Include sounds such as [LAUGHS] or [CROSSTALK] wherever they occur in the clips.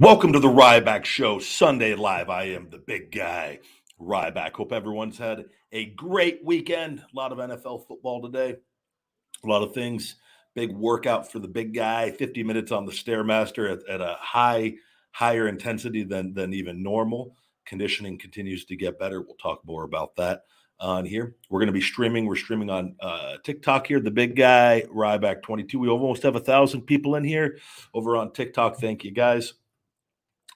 Welcome to the Ryback Show, Sunday Live. I am the big guy, Ryback. Hope everyone's had a great weekend. A lot of NFL football today, a lot of things. Big workout for the big guy, 50 minutes on the Stairmaster at, at a high, higher intensity than, than even normal. Conditioning continues to get better. We'll talk more about that on here. We're going to be streaming. We're streaming on uh, TikTok here. The big guy, Ryback 22. We almost have a thousand people in here over on TikTok. Thank you guys.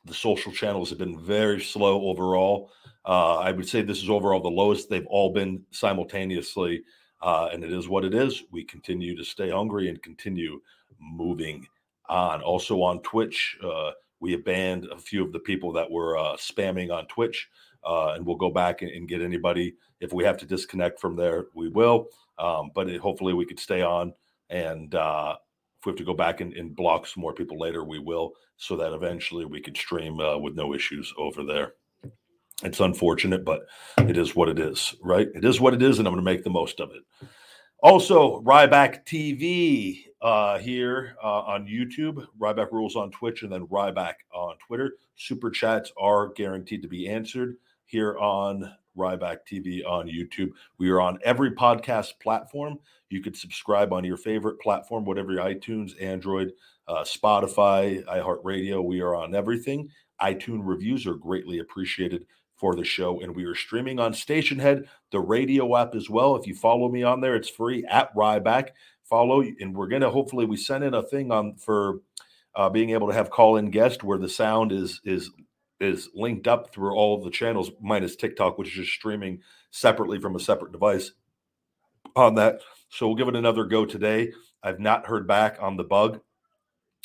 The social channels have been very slow overall. Uh, I would say this is overall the lowest they've all been simultaneously. Uh, and it is what it is. We continue to stay hungry and continue moving on. Also on Twitch, uh, we have banned a few of the people that were uh, spamming on Twitch. Uh, and we'll go back and, and, get anybody. If we have to disconnect from there, we will. Um, but it, hopefully, we could stay on. And uh, we have to go back and, and, block some more people later, we will, so that eventually we could stream uh, with no issues over there. It's unfortunate, but it is what it is, right? It is what it is, and I'm going to make the most of it. Also, Ryback TV uh, here uh, on YouTube, Ryback Rules on Twitch, and then Ryback on Twitter. Super chats are guaranteed to be answered here on Ryback TV on YouTube. We are on every podcast platform. You could subscribe on your favorite platform, whatever your iTunes, Android, uh, Spotify, iHeartRadio. We are on everything. iTunes reviews are greatly appreciated for the show, and we are streaming on Stationhead, the radio app as well. If you follow me on there, it's free at Ryback. Follow, and we're gonna hopefully we send in a thing on for uh, being able to have call in guest where the sound is is is linked up through all the channels minus TikTok, which is just streaming separately from a separate device on that. So we'll give it another go today. I've not heard back on the bug,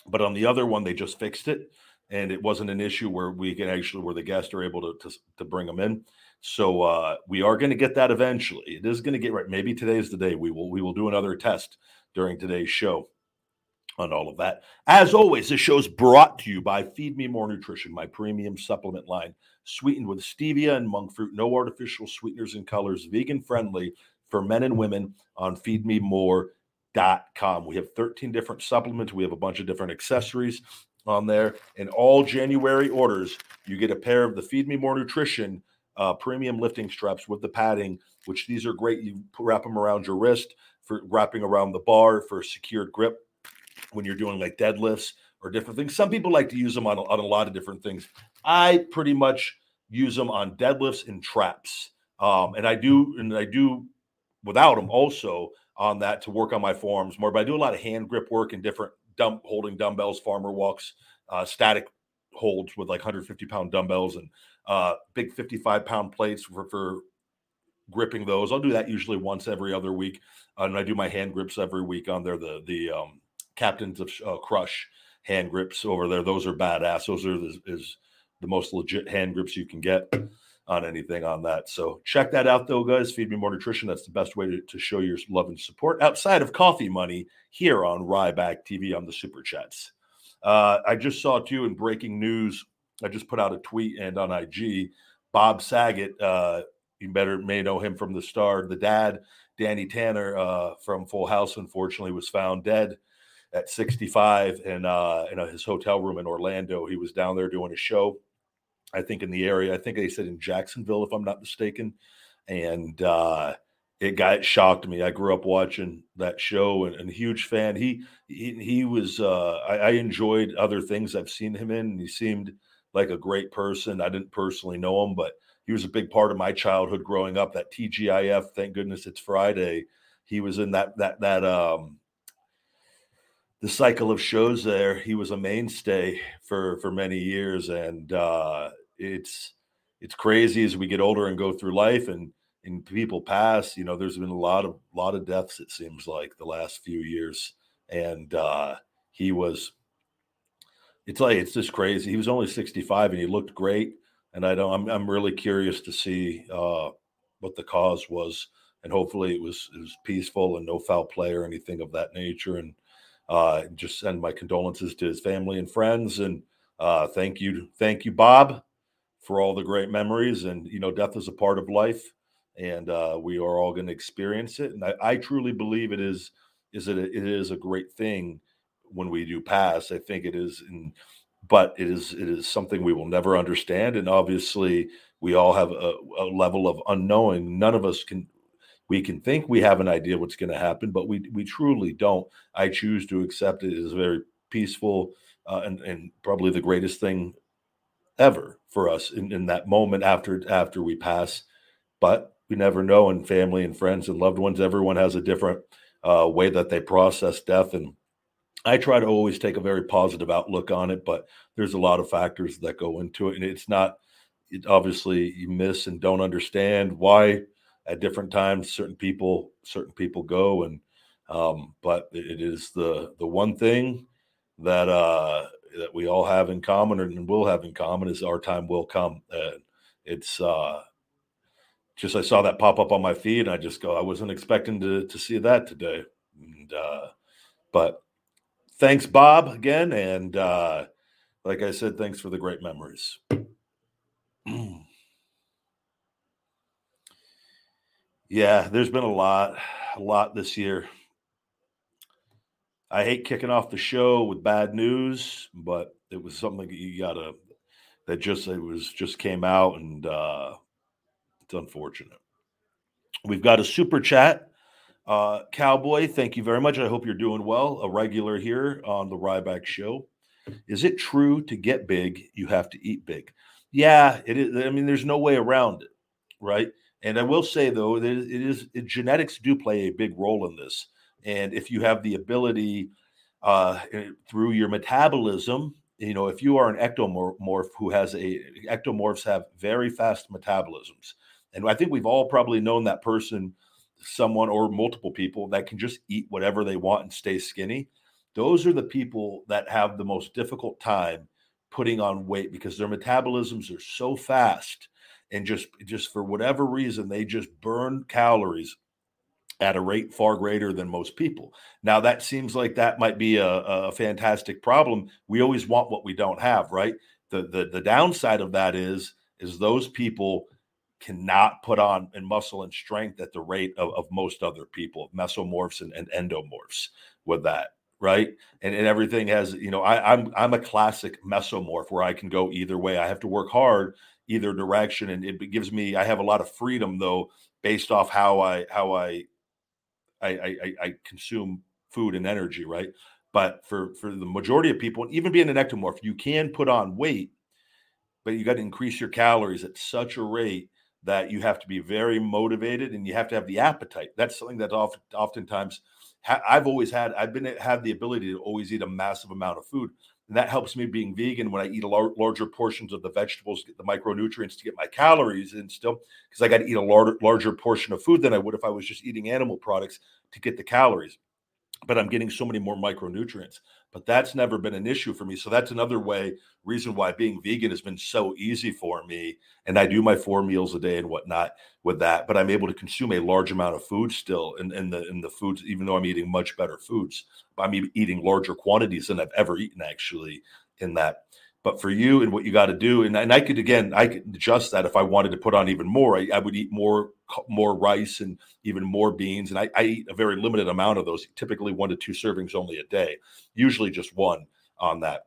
but on the other one, they just fixed it and it wasn't an issue where we can actually where the guests are able to to, to bring them in. So uh, we are going to get that eventually. It is going to get right. Maybe today is the day we will we will do another test during today's show on all of that. As always, this show is brought to you by Feed Me More Nutrition, my premium supplement line, sweetened with stevia and monk fruit, no artificial sweeteners and colors, vegan friendly for men and women on feedmemore.com. We have 13 different supplements. We have a bunch of different accessories on there. And all January orders, you get a pair of the Feed Me More Nutrition uh, premium lifting straps with the padding, which these are great. You wrap them around your wrist for wrapping around the bar for a secured grip when you're doing like deadlifts or different things. Some people like to use them on a, on a lot of different things. I pretty much use them on deadlifts and traps. Um, and I do, and I do without them also on that to work on my forearms more. But I do a lot of hand grip work and different dump holding dumbbells, farmer walks, uh, static holds with like 150 pound dumbbells and uh, big 55 pound plates for, for gripping those. I'll do that usually once every other week. Uh, and I do my hand grips every week on there. The the um, captains of uh, Crush hand grips over there. Those are badass. Those are the, is the most legit hand grips you can get on anything on that. So check that out, though, guys. Feed me more nutrition. That's the best way to, to show your love and support outside of coffee money here on Ryback TV on the super chats. Uh, I just saw too in breaking news. I just put out a tweet and on IG. Bob Saget, uh, you better may know him from the star. The dad, Danny Tanner uh, from Full House, unfortunately was found dead at 65 in, uh, in his hotel room in Orlando. He was down there doing a show, I think in the area. I think they said in Jacksonville, if I'm not mistaken. And uh, it got it shocked me. I grew up watching that show and, a huge fan. He he, he was uh, I, I enjoyed other things I've seen him in. And he seemed like a great person. I didn't personally know him, but he was a big part of my childhood growing up. That TGIF, thank goodness it's Friday. He was in that that that um the cycle of shows there. He was a mainstay for for many years, and uh, it's it's crazy as we get older and go through life and and people pass. You know, there's been a lot of lot of deaths. It seems like the last few years, and uh, he was. It's like it's just crazy. He was only 65 and he looked great. And I don't. I'm I'm really curious to see uh, what the cause was, and hopefully it was it was peaceful and no foul play or anything of that nature. And uh, just send my condolences to his family and friends. And uh, thank you, thank you, Bob, for all the great memories. And you know, death is a part of life, and uh, we are all going to experience it. And I, I, truly believe it is is it it is a great thing when we do pass. I think it is, and but it is it is something we will never understand. And obviously, we all have a, a level of unknowing. None of us can we can think we have an idea what's going to happen, but we we truly don't. I choose to accept it as very peaceful uh, and and probably the greatest thing ever for us in, in that moment after after we pass. But we never know. And family and friends and loved ones, everyone has a different uh, way that they process death. And I try to always take a very positive outlook on it, but there's a lot of factors that go into it, and it's not. It, obviously, you miss and don't understand why at different times certain people certain people go and um, but it is the the one thing that uh that we all have in common and will have in common is our time will come. Uh, it's uh just i saw that pop up on my feed and i just go i wasn't expecting to to see that today. And uh but thanks bob again and uh like i said thanks for the great memories [CLEARS THROAT] Yeah, there's been a lot, a lot this year. I hate kicking off the show with bad news, but it was something you gotta that just it was just came out and uh it's unfortunate. We've got a super chat. Uh Cowboy, thank you very much. I hope you're doing well. A regular here on the Ryback show. Is it true to get big, you have to eat big? Yeah, it is. I mean, there's no way around it, right? And I will say though, that it is it, genetics do play a big role in this. And if you have the ability uh, eh, through your metabolism, you know, if you are an ectomorph who has a ectomorphs have very fast metabolisms, and I think we've all probably known that person, someone or multiple people that can just eat whatever they want and stay skinny. Those are the people that have the most difficult time putting on weight because their metabolisms are so fast and just just for whatever reason they just burn calories at a rate far greater than most people. Now that seems like that might be a, a fantastic problem. We always want what we don't have, right? The, the the downside of that is is those people cannot put on in muscle and strength at the rate of, of most other people, mesomorphs and, and endomorphs with that right? And, and everything has, you know, I, I'm I'm a classic mesomorph where I can go either way. I have to work hard either direction, and it gives me I have a lot of freedom though, based off how I how I I, I, I consume food and energy, right? But for for the majority of people, even being an ectomorph, you can put on weight, but you got to increase your calories at such a rate that you have to be very motivated and you have to have the appetite. That's something that often, oftentimes I've always had. I've been had the ability to always eat a massive amount of food, and that helps me being vegan when I eat a lar- larger portions of the vegetables, get the micronutrients to get my calories in still, because I got to eat a lar- larger portion of food than I would if I was just eating animal products to get the calories. But I'm getting so many more micronutrients but that's never been an issue for me. So that's another way, reason why being vegan has been so easy for me. And I do my four meals a day and whatnot with that, but I'm able to consume a large amount of food still in, in the in the foods, even though I'm eating much better foods. I'm eating larger quantities than I've ever eaten actually in that. But for you and what you got to do, and, and I could again, I could adjust that if I wanted to put on even more. I, I would eat more more rice and even more beans, and I, I, eat a very limited amount of those. Typically, one to two servings only a day. Usually, just one on that.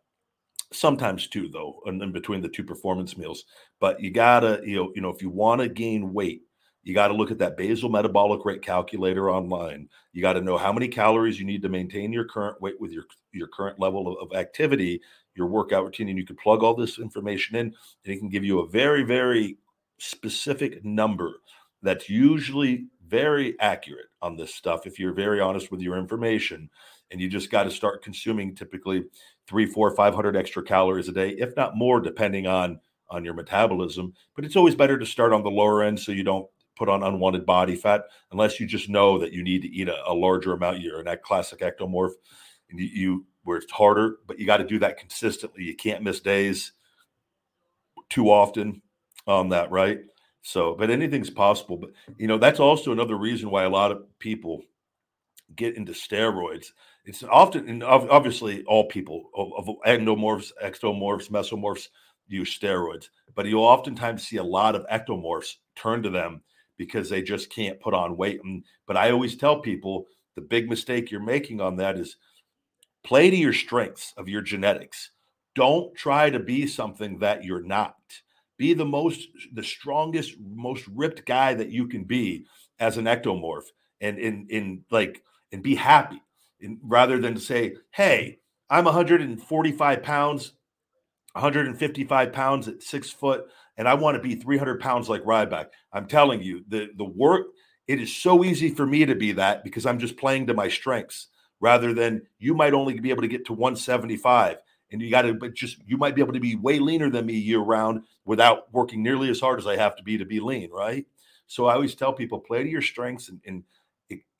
Sometimes two though, in, between the two performance meals. But you gotta, you know, you know, if you want to gain weight, You got to look at that basal metabolic rate calculator online. You got to know how many calories you need to maintain your current weight with your your current level of, of activity, your workout routine, and you can plug all this information in, and it can give you a very very specific number that's usually very accurate on this stuff if you're very honest with your information and you just got to start consuming typically three four five hundred extra calories a day if not more depending on on your metabolism. But it's always better to start on the lower end so you don't put on unwanted body fat unless you just know that you need to eat a, a larger amount. You're in that classic ectomorph and you, you where it's harder but you got to do that consistently. You can't miss days too often on that right so, but anything's possible. But you know, that's also another reason why a lot of people get into steroids. It's often, and obviously, all people of endomorphs, ectomorphs, mesomorphs use steroids, but you'll oftentimes see a lot of ectomorphs turn to them because they just can't put on weight. And, but I always tell people the big mistake you're making on that is play to your strengths of your genetics. Don't try to be something that you're not be the most the strongest most ripped guy that you can be as an ectomorph and in in like and be happy and rather than say hey i'm 145 pounds 155 pounds at six foot and i want to be 300 pounds like ryback. I'm telling you the the work it is so easy for me to be that because i'm just playing to my strengths rather than you might only be able to get to 175 and you got to but just you might be able to be way leaner than me year round without working nearly as hard as i have to be to be lean right? So i always tell people play to your strengths and, and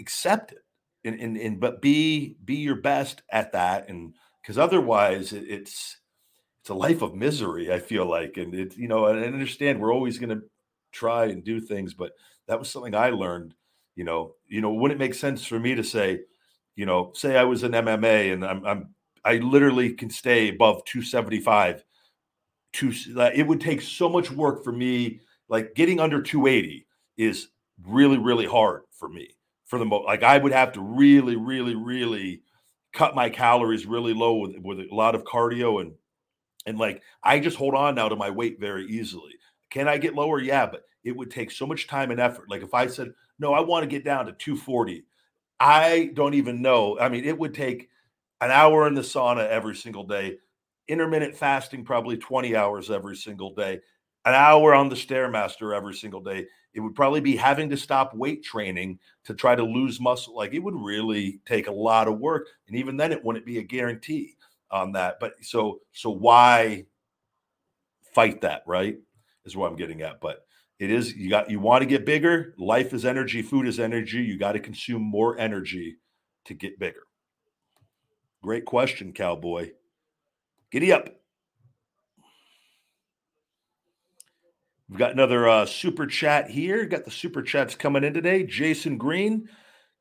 accept it and, and, and but be be your best at that and because otherwise it, it's it's a life of misery i feel like and it you know i understand we're always going to try and do things but that was something i learned you know you know wouldn't it make sense for me to say you know say i was in mma and i'm, I'm I literally can stay above 275. To it would take so much work for me. Like getting under 280 is really, really hard for me. For the most, like I would have to really, really, really cut my calories really low with, with a lot of cardio and and like I just hold on now to my weight very easily. Can I get lower? Yeah, but it would take so much time and effort. Like if I said, no, I want to get down to 240, I don't even know. I mean, it would take an hour in the sauna every single day, intermittent fasting probably 20 hours every single day, an hour on the Stairmaster every single day. It would probably be having to stop weight training to try to lose muscle. Like it would really take a lot of work. And even then, it wouldn't be a guarantee on that. But so, so why fight that, right? Is what I'm getting at. But it is, you got, you want to get bigger. Life is energy, food is energy. You got to consume more energy to get bigger. Great question, Cowboy. Giddy up. We've got another uh, super chat here. Got the super chats coming in today. Jason Green,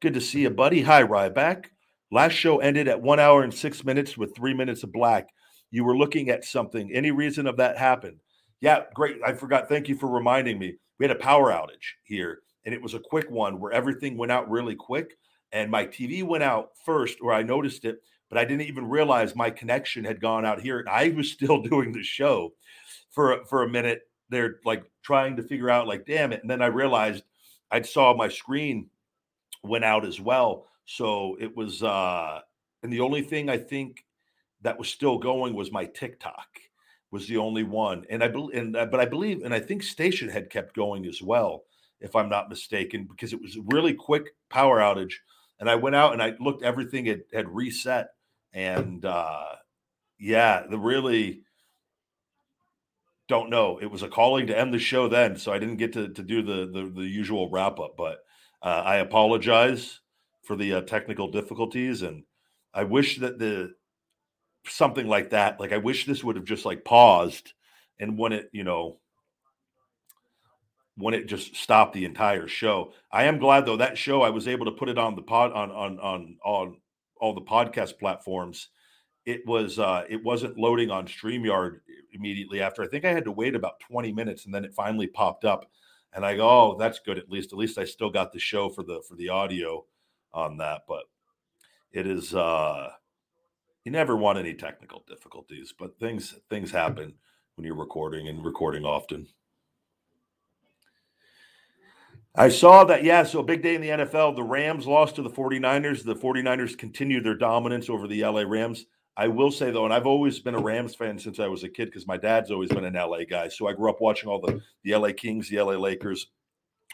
good to see you, buddy. Hi, Ryback. Last show ended at one hour and six minutes with three minutes of black. You were looking at something. Any reason of that happened? Yeah, great. I forgot. Thank you for reminding me. We had a power outage here, and it was a quick one where everything went out really quick. And my TV went out first, where I noticed it but I didn't even realize my connection had gone out here. I was still [LAUGHS] doing the show for for a minute. They're like trying to figure out, like, damn it. And then I realized I saw my screen went out as well. So it was uh and the only thing I think that was still going was my TikTok was the only one. And I believe and uh, but I believe and I think Stationhead kept going as well, if I'm not mistaken, because it was a really quick power outage. And I went out and I looked, everything had, had reset and uh, yeah, the really don't know. It was a calling to end the show then, so I didn't get to, to do the, the, the usual wrap up. But uh, I apologize for the uh, technical difficulties, and I wish that the something like that, like I wish this would have just like paused, and when it, you know, when it just stopped the entire show. I am glad though that show I was able to put it on the pod on on on on all the podcast platforms, it was uh, it wasn't loading on StreamYard immediately after. I think I had to wait about 20 minutes and then it finally popped up. And I go, oh, that's good. At least, at least I still got the show for the for the audio on that. But it is uh you never want any technical difficulties, but things things happen when you're recording and recording often. I saw that. Yeah. So, big day in the NFL. The Rams lost to the 49ers. The 49ers continued their dominance over the LA Rams. I will say, though, and I've always been a Rams fan since I was a kid because my dad's always been an LA guy. So, I grew up watching all the, the LA Kings, the LA Lakers.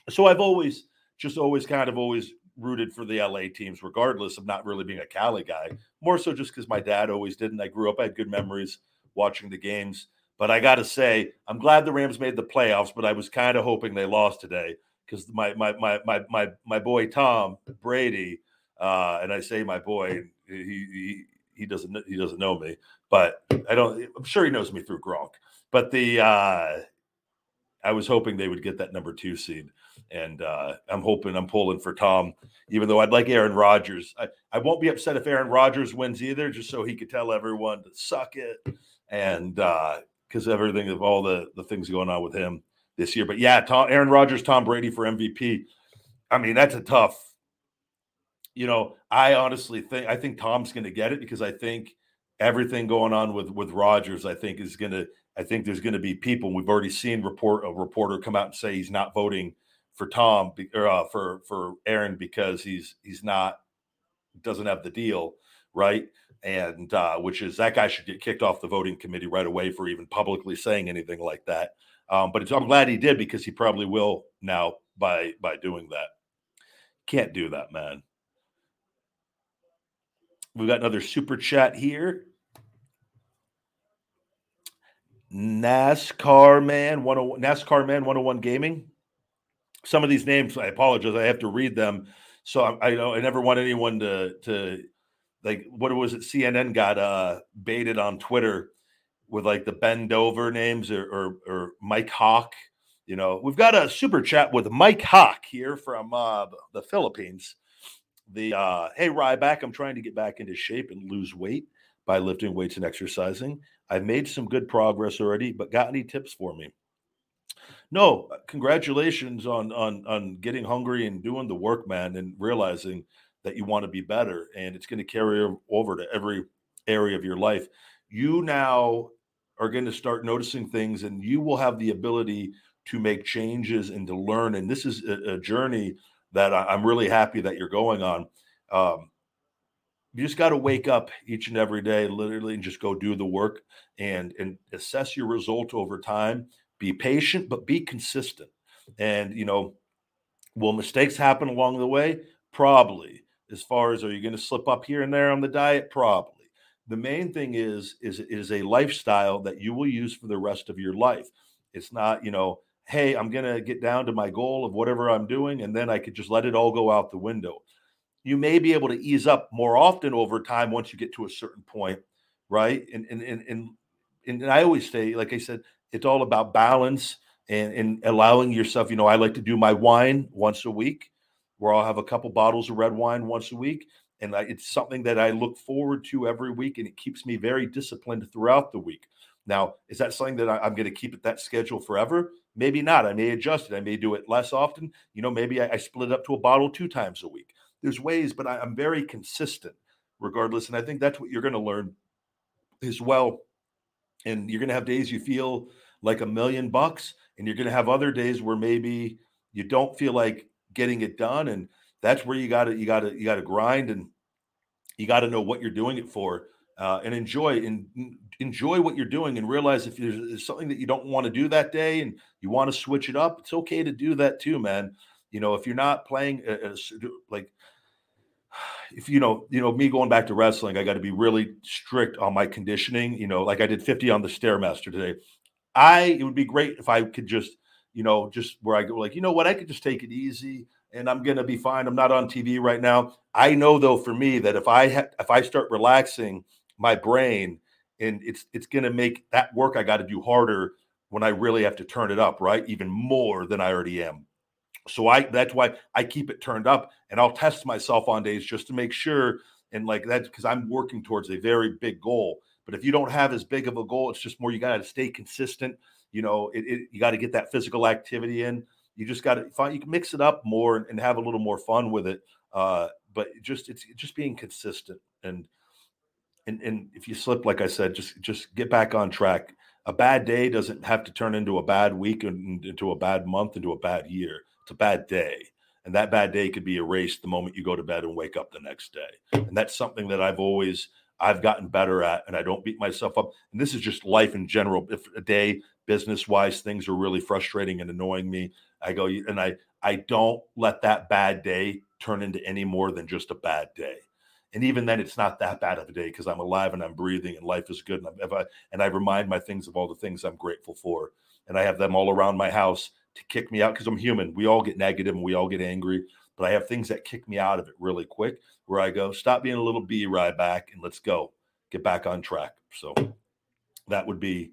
So, I've always just always kind of always rooted for the LA teams, regardless of not really being a Cali guy. More so just because my dad always did. And I grew up, I had good memories watching the games. But I got to say, I'm glad the Rams made the playoffs, but I was kind of hoping they lost today because my, my my my my my boy Tom Brady, uh, and I say my boy, he, he he doesn't he doesn't know me, but I don't. I'm sure he knows me through Gronk. But the uh, I was hoping they would get that number two seed, and uh, I'm hoping I'm pulling for Tom, even though I'd like Aaron Rodgers. I, I won't be upset if Aaron Rodgers wins either, just so he could tell everyone to suck it, and because uh, everything of all the the things going on with him this year. But yeah, Tom, Aaron Rodgers, Tom Brady for MVP. I mean, that's a tough. You know, I honestly think I think Tom's going to get it because I think everything going on with with Rodgers, I think is going to. I think there's going to be people. We've already seen report a reporter come out and say he's not voting for Tom or uh, for for Aaron because he's he's not doesn't have the deal right and uh, which is that guy should get kicked off the voting committee right away for even publicly saying anything like that um, but I'm glad he did because he probably will now by by doing that. Can't do that, man. We've got another super chat here. NASCAR man 101 NASCAR man 101 gaming. Some of these names, I apologize, I have to read them. So I, I know I never want anyone to to like what was it? CNN got uh baited on Twitter with like the bend over names or, or, or Mike Hawk. You know, we've got a super chat with Mike Hawk here from uh, the Philippines. The uh, hey Ryback, I'm trying to get back into shape and lose weight by lifting weights and exercising. I've made some good progress already, but got any tips for me? No, congratulations on on on getting hungry and doing the work, man, and realizing that you want to be better, and it's going to carry over to every area of your life. You now are going to start noticing things and you will have the ability to make changes and to learn. And this is a, a journey that I, am really happy that you're going on. Um, you just got to wake up each and every day, literally, and just go do the work and and assess your result over time. Be patient, but be consistent. And you know, will mistakes happen along the way? Probably. As far as are you going to slip up here and there on the diet? Probably the main thing is is is a lifestyle that you will use for the rest of your life. It's not you know hey i'm going to get down to my goal of whatever i'm doing and then i could just let it all go out the window. You may be able to ease up more often over time once you get to a certain point right? And and and and, and i always say like i said it's all about balance and, and allowing yourself you know i like to do my wine once a week where i'll have a couple bottles of red wine once a week and I, it's something that I look forward to every week, and it keeps me very disciplined throughout the week. Now, is that something that I, am going to keep at that schedule forever? Maybe not. I may adjust it. I may do it less often. You know, maybe I, I split it up to a bottle two times a week. There's ways, but I, I'm very consistent regardless. And I think that's what you're going to learn as well. And you're going to have days you feel like a million bucks, and you're going to have other days where maybe you don't feel like getting it done. And that's where you got to you got to you got to grind and you got to know what you're doing it for uh, and enjoy and enjoy what you're doing and realize if there's something that you don't want to do that day and you want to switch it up it's okay to do that too man. You know if you're not playing a, a, like [SIGHS] if you know you know me going back to wrestling i got to be really strict on my conditioning you know like i did 50 on the stairmaster today. I it would be great if i could just you know just where i go like you know what? I could just take it easy and I'm going to be fine. I'm not on TV right now. I know though for me that if I ha- if I start relaxing my brain and it's it's going to make that work I got to do harder when I really have to turn it up, right? Even more than I already am. So I that's why I keep it turned up and I'll test myself on days just to make sure and like that because I'm working towards a very big goal. But if you don't have as big of a goal, it's just more you got to stay consistent. You know, it, it you got to get that physical activity in you just got to find you can mix it up more and, and, have a little more fun with it. Uh, but just it's just being consistent and and and if you slip, like I said, just just get back on track. A bad day doesn't have to turn into a bad week and into a bad month into a bad year. It's a bad day. And that bad day could be erased the moment you go to bed and wake up the next day. And that's something that I've always I've gotten better at and I don't beat myself up. And this is just life in general. If a day business wise things are really frustrating and annoying me, I go and I I don't let that bad day turn into any more than just a bad day. And even then, it's not that bad of a day because I'm alive and I'm breathing and life is good. And, I'm, I, and I remind my things of all the things I'm grateful for. And I have them all around my house to kick me out because I'm human. We all get negative and we all get angry, but I have things that kick me out of it really quick where I go, stop being a little bee right back and let's go get back on track. So that would be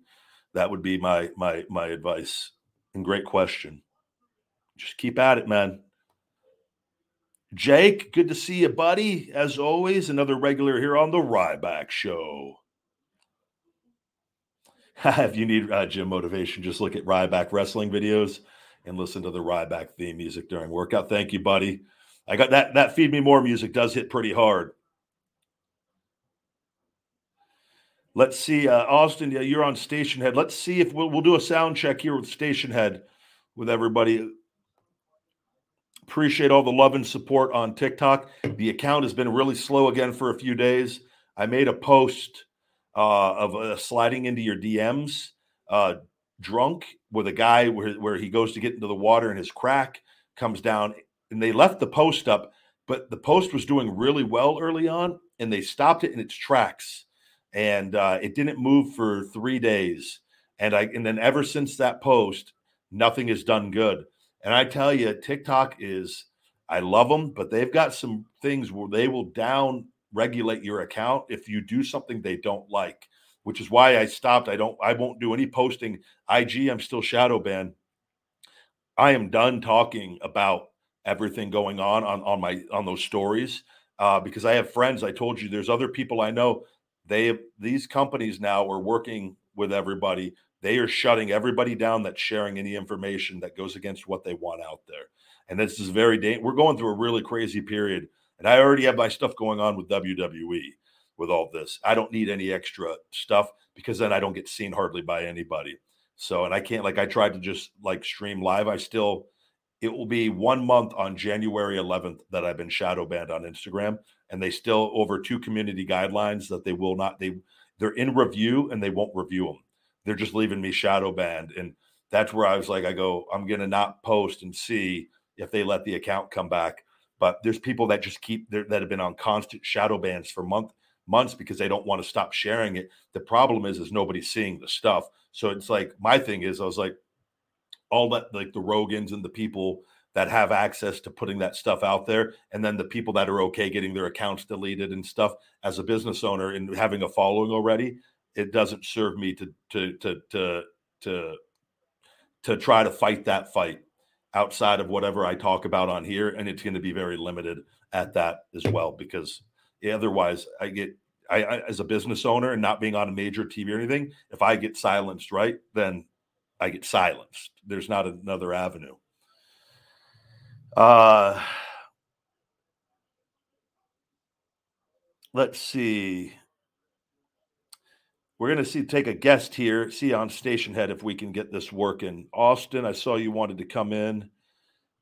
that would be my my my advice. And great question. Just keep at it, man. Jake, good to see you, buddy. As always, another regular here on the Ryback Show. [LAUGHS] if you need uh, gym motivation, just look at Ryback wrestling videos and listen to the Ryback theme music during workout. Thank you, buddy. I got that. That feed me more music does hit pretty hard. Let's see, uh, Austin. Yeah, you're on Station Head. Let's see if we'll we'll do a sound check here with Station Head with everybody. Appreciate all the love and support on TikTok. The account has been really slow again for a few days. I made a post uh, of uh, sliding into your DMs uh, drunk with a guy where, where he goes to get into the water and his crack comes down. And they left the post up, but the post was doing really well early on and they stopped it in its tracks. And uh, it didn't move for three days. And I and then ever since that post, nothing has done good. And I tell you, TikTok is I love them, but they've got some things where they will down regulate your account if you do something they don't like, which is why I stopped. I don't, I won't do any posting. IG, I'm still shadow banned. I am done talking about everything going on on, on my on those stories uh, because I have friends. I told you there's other people I know. They these companies now are working with everybody. They are shutting everybody down that's sharing any information that goes against what they want out there. And this is very dangerous. We're going through a really crazy period and I already have my stuff going on with WWE with all this. I don't need any extra stuff because then I don't get seen hardly by anybody. So, and I can't, like, I tried to just like stream live. I still, it will be one month on January 11th that I've been shadow banned on Instagram. And they still, over two community guidelines that they will not, they, they're in review and they won't review them. They're just leaving me shadow banned. And that's where I was like, I go, I'm going to not post and see if they let the account come back but there's people that just keep that have been on constant shadow bans for month months because they don't want to stop sharing it. The problem is is nobody's seeing the stuff. So it's like my thing is I was like all that like the Rogans and the people that have access to putting that stuff out there and then the people that are okay getting their accounts deleted and stuff as a business owner and having a following already it doesn't serve me to to to to to to try to fight that fight outside of whatever I talk about on here, and it's going to be very limited at that as well because otherwise I get I, I, as a business owner and not being on a major TV or anything, if I get silenced, right, then I get silenced. There's not another avenue. Uh, let's see. We're going to see take a guest here, see on station head if we can get this working. Austin, I saw you wanted to come in.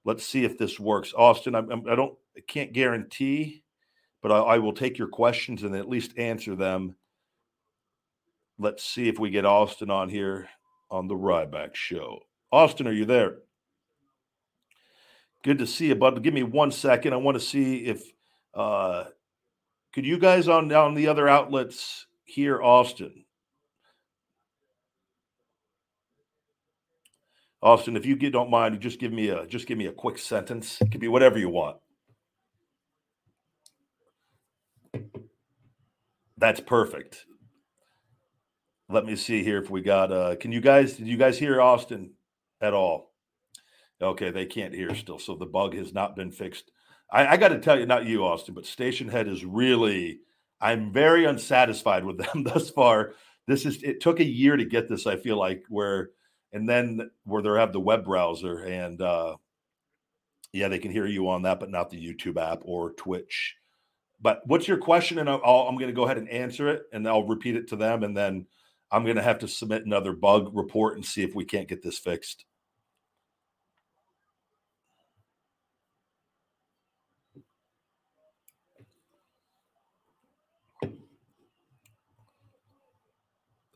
Let's see if this works. Austin, I'm, I don't, I can't guarantee, but I, I will take your questions and at least answer them. Let's see if we get Austin on here on the Ryback Show. Austin, are you there? Good to see you, bud. Give me one second. I want to see if uh could you guys on on the other outlets hear Austin? Austin, if you get, don't mind, just give me a just give me a quick sentence. It could be whatever you want. That's perfect. Let me see here if we got uh can you guys did you guys hear Austin at all? Okay, they can't hear still. So the bug has not been fixed. I, I got to tell you, not you, Austin, but Station Head is really I'm very unsatisfied with them [LAUGHS] thus far. This is it took a year to get this, I feel like, where and then where they have the web browser and uh yeah they can hear you on that but not the youtube app or twitch. But what's your question? And i am going to go ahead and answer it and i'll repeat it to them and then i'm going to have to submit another bug report and see if we can't get this fixed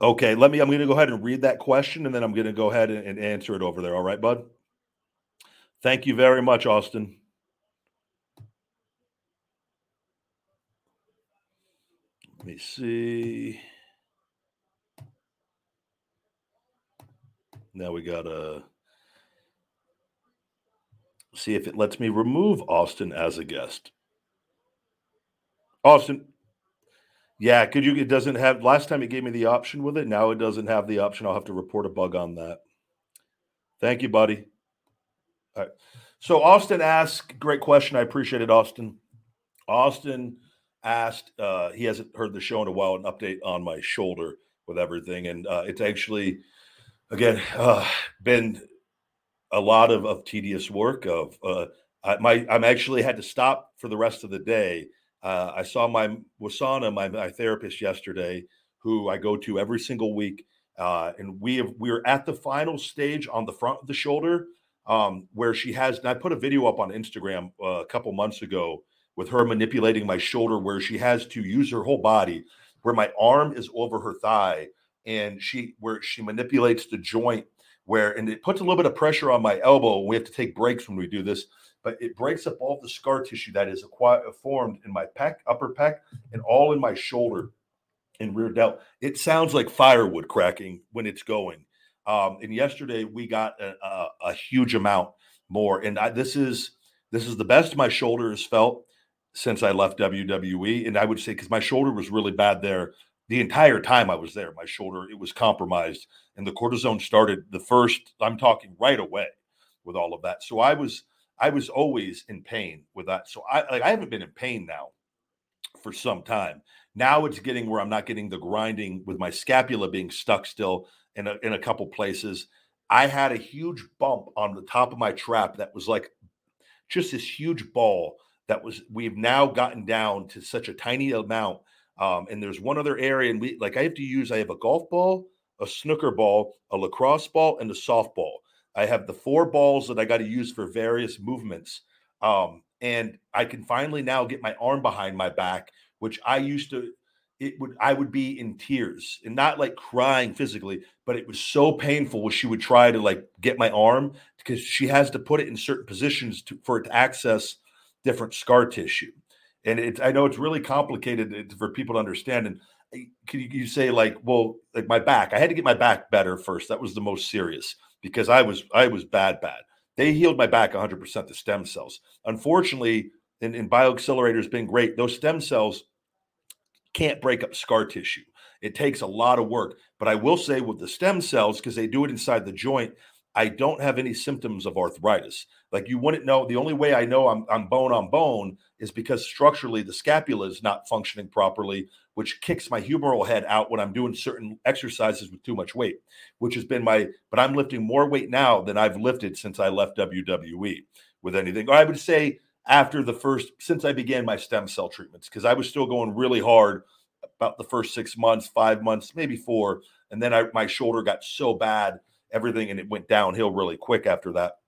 Okay, let me. I'm going to go ahead and read that question, and then I'm going to go ahead and, and answer it over there. All right, bud. Thank you very much, Austin. Let me see. Now we got to see if it lets me remove Austin as a guest. Austin, yeah, could you? It doesn't have. Last time it gave me the option with it. Now it doesn't have the option. I'll have to report a bug on that. Thank you, buddy. All right. So Austin asked, great question. I appreciate it, Austin. Austin asked, uh, he hasn't heard the show in a while, an update on my shoulder with everything. And uh, it's actually, again, uh, been a lot of, of tedious work of uh, I, my, I'm actually had to stop for the rest of the day. Uh, I saw my Wasana, my, my therapist yesterday, who I go to every single week. Uh, and we have, we're at the final stage on the front of the shoulder um, where she has, and I put a video up on Instagram uh, a couple months ago with her manipulating my shoulder, where she has to use her whole body, where my arm is over her thigh, and she where she manipulates the joint, where and it puts a little bit of pressure on my elbow. We have to take breaks when we do this, but it breaks up all the scar tissue that is acquired, formed in my pec, upper pec, and all in my shoulder and rear delt. It sounds like firewood cracking when it's going. Um, and yesterday we got a, a, a huge amount more. And I, this is this is the best my shoulder has felt since I left WWE. And I would say because my shoulder was really bad there the entire time I was there. My shoulder it was compromised, and the cortisone started the first. I'm talking right away with all of that. So I was I was always in pain with that. So I like I haven't been in pain now for some time. Now it's getting where I'm not getting the grinding with my scapula being stuck still in a, in a couple places. I had a huge bump on the top of my trap that was like just this huge ball that was we've now gotten down to such a tiny amount. Um, and there's one other area, and we like I have to use I have a golf ball, a snooker ball, a lacrosse ball, and a softball. I have the four balls that I got to use for various movements. Um, and I can finally now get my arm behind my back, which I used to it would I would be in tears and not like crying physically, but it was so painful when she would try to like get my arm because she has to put it in certain positions to, for it to access different scar tissue. And it, I know it's really complicated for people to understand. And eh, can you, you say like, well, like my back, I had to get my back better first. That was the most serious because I was I was bad, bad. They healed my back 100% the stem cells. Unfortunately, in, in bioaccelerators been great, those stem cells can't break up scar tissue. It takes a lot of work. But I will say with the stem cells, because they do it inside the joint, I don't have any symptoms of arthritis. Like you wouldn't know. The only way I know I'm, I'm bone on bone is because structurally the scapula is not functioning properly, which kicks my humeral head out when I'm doing certain exercises with too much weight, which has been my, but I'm lifting more weight now than I've lifted since I left WWE with anything. I would say after the first since I began my stem cell treatments because I was still going really hard about the first six months, five months, maybe four, and then I, my shoulder got so bad, everything, and it went downhill really quick after that.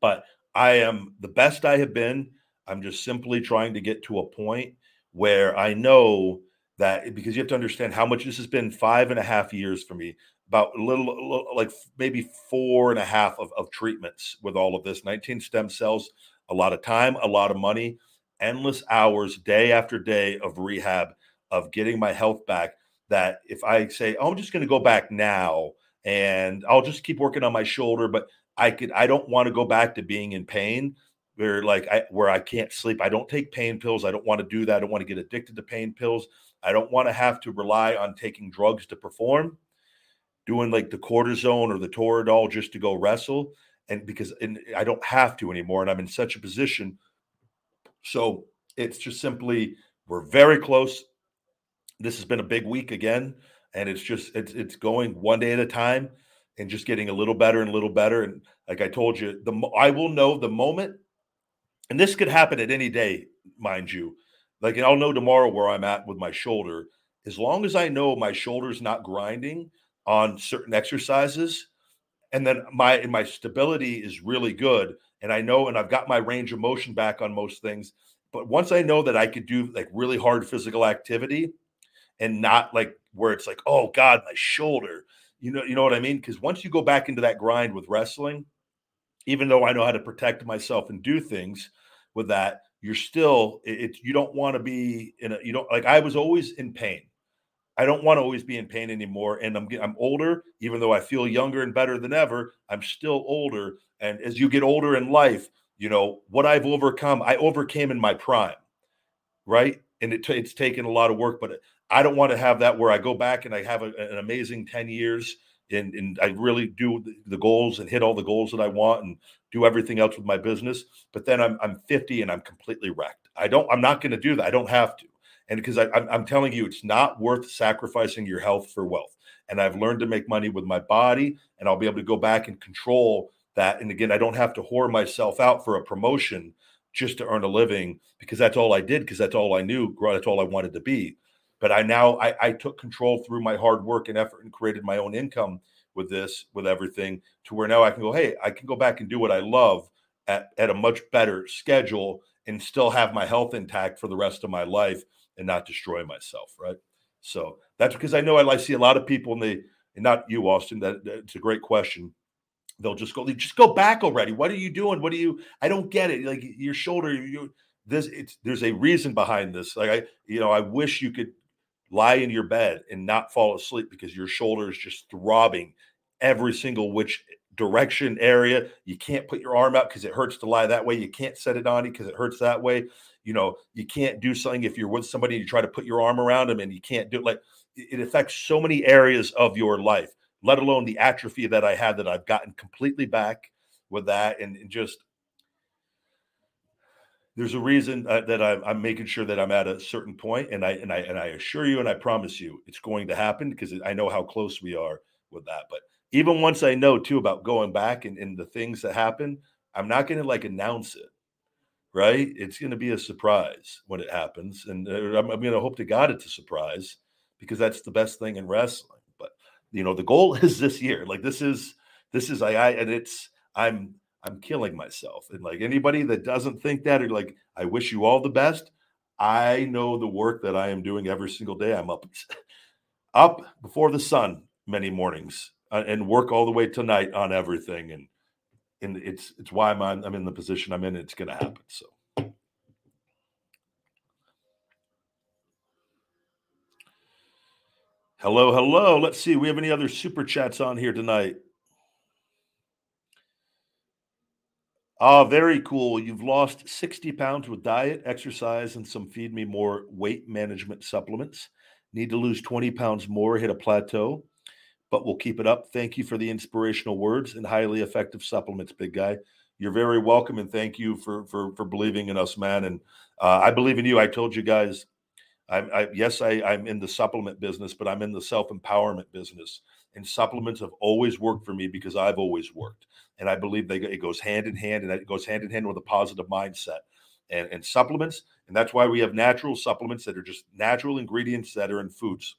But I am the best I have been. I'm just simply trying to get to a point where I know that because you have to understand how much this has been five and a half years for me about a little like maybe four and a half of, of treatments with all of this 19 stem cells a lot of time, a lot of money, endless hours, day after day of rehab, of getting my health back. That if I say, oh, I'm just going to go back now and I'll just keep working on my shoulder, but I could, I don't want to go back to being in pain where like I where I can't sleep. I don't take pain pills. I don't want to do that. I don't want to get addicted to pain pills. I don't want to have to rely on taking drugs to perform, doing like the cortisone or the Toradol just to go wrestle and because and I don't have to anymore, and I'm in such a position. So it's just simply we're very close. This has been a big week again, and it's just it's it's going one day at a time and just getting a little better and a little better. And like I told you, the I will know the moment, and this could happen at any day, mind you. Like I'll know tomorrow where I'm at with my shoulder. As long as I know my shoulder's not grinding on certain exercises, and then my my stability is really good and i know and i've got my range of motion back on most things but once i know that i could do like really hard physical activity and not like where it's like, oh God, my shoulder. You know, you know what I mean? Because once you go back into that grind with wrestling, even though I know how to protect myself and do things with that, you're still it, you don't want to be in a you don't like I was always in pain. I don't want to always be in pain anymore. And I'm I'm older, even though I feel younger and better than ever. I'm still older, and as you get older in life, you know what I've overcome. I overcame in my prime, right? And it t- it's taken a lot of work, but uh, I don't want to have that where I go back and I have a, an amazing ten years and, and I really do the goals and hit all the goals that I want and do everything else with my business. But then I'm I'm 50 and I'm completely wrecked. I don't. I'm not going to do that. I don't have to and because I, I'm, I'm telling you, it's not worth sacrificing your health for wealth. And I've learned to make money with my body, and I'll be able to go back and control that. And again, I don't have to whore myself out for a promotion just to earn a living because that's all I did because that's all I knew. That's all I wanted to be. But I now I, I took control through my hard work and effort and created my own income with this, with everything, to where now I can go, hey, I can go back and do what I love at, at a much better schedule and still have my health intact for the rest of my life and not destroy myself, right? So that's because I know I, see a lot of people, and they, and not you, Austin. That, it's a great question. They'll just go, just go back already. What are you doing? What are you? I don't get it. Like your shoulder, you this. It's there's a reason behind this. Like I, you know, I wish you could lie in your bed and not fall asleep because your shoulder is just throbbing every single which direction area. You can't put your arm out because it hurts to lie that way. You can't set it on you because it hurts that way you know you can't do something if you're with somebody and you try to put your arm around them and you can't do it like it affects so many areas of your life let alone the atrophy that i had that i've gotten completely back with that and, and just there's a reason uh, that I'm, I'm, making sure that I'm at a certain point, and I and I and I assure you and I promise you it's going to happen because I know how close we are with that. But even once I know too about going back and, and the things that happen, I'm not going to like announce it right? It's going to be a surprise when it happens, and uh, I'm, I'm going to hope to God it's a surprise because that's the best thing in wrestling. But you know, the goal [LAUGHS] is this year. Like this is this is I, I and it's I'm I'm killing myself. And like anybody that doesn't think that or like I wish you all the best. I know the work that I am doing every single day. I'm up [LAUGHS] up before the sun many mornings uh, and work all the way tonight on everything and and it's it's why I'm I'm in the position I'm in. It's going to happen. So. Hello, hello. Let's see. We have any other super chats on here tonight? Oh, very cool. You've lost 60 pounds with diet, exercise, and some feed me more weight management supplements. Need to lose 20 pounds more, hit a plateau but we'll keep it up. Thank you for the inspirational words and highly effective supplements, big guy. You're very welcome, and thank you for for for believing in us, man. And uh, I believe in you. I told you guys, I, I yes, I, I'm in the supplement business, but I'm in the self empowerment business. And supplements have always worked for me because I've always worked, and I believe they it goes hand in hand, and it goes hand in hand with a positive mindset. And, and supplements, and that's why we have natural supplements that are just natural ingredients that are in foods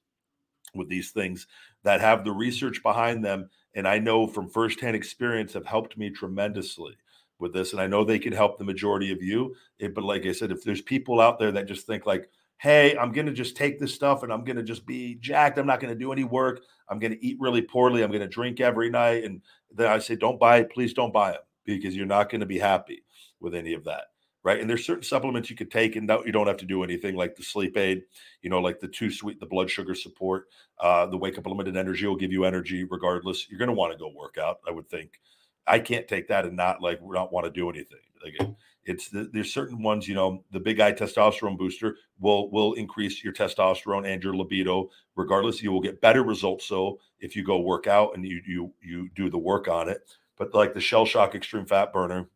with these things that have the research behind them and i know from firsthand experience have helped me tremendously with this and i know they can help the majority of you it, but like i said if there's people out there that just think like hey i'm going to just take this stuff and i'm going to just be jacked i'm not going to do any work i'm going to eat really poorly i'm going to drink every night and then i say don't buy it please don't buy it because you're not going to be happy with any of that right? And there's certain supplements you could take and you don't have to do anything like the sleep aid, you know, like the too sweet, the blood sugar support, uh, the wake up limited energy will give you energy regardless. You're going to want to go work out, I would think. I can't take that and not like not want to do anything. Like it's the, there's certain ones, you know, the big eye testosterone booster will will increase your testosterone and your libido. Regardless, you will get better results. So if you go work out and you you you do the work on it, but like the Shell Shock Extreme Fat Burner,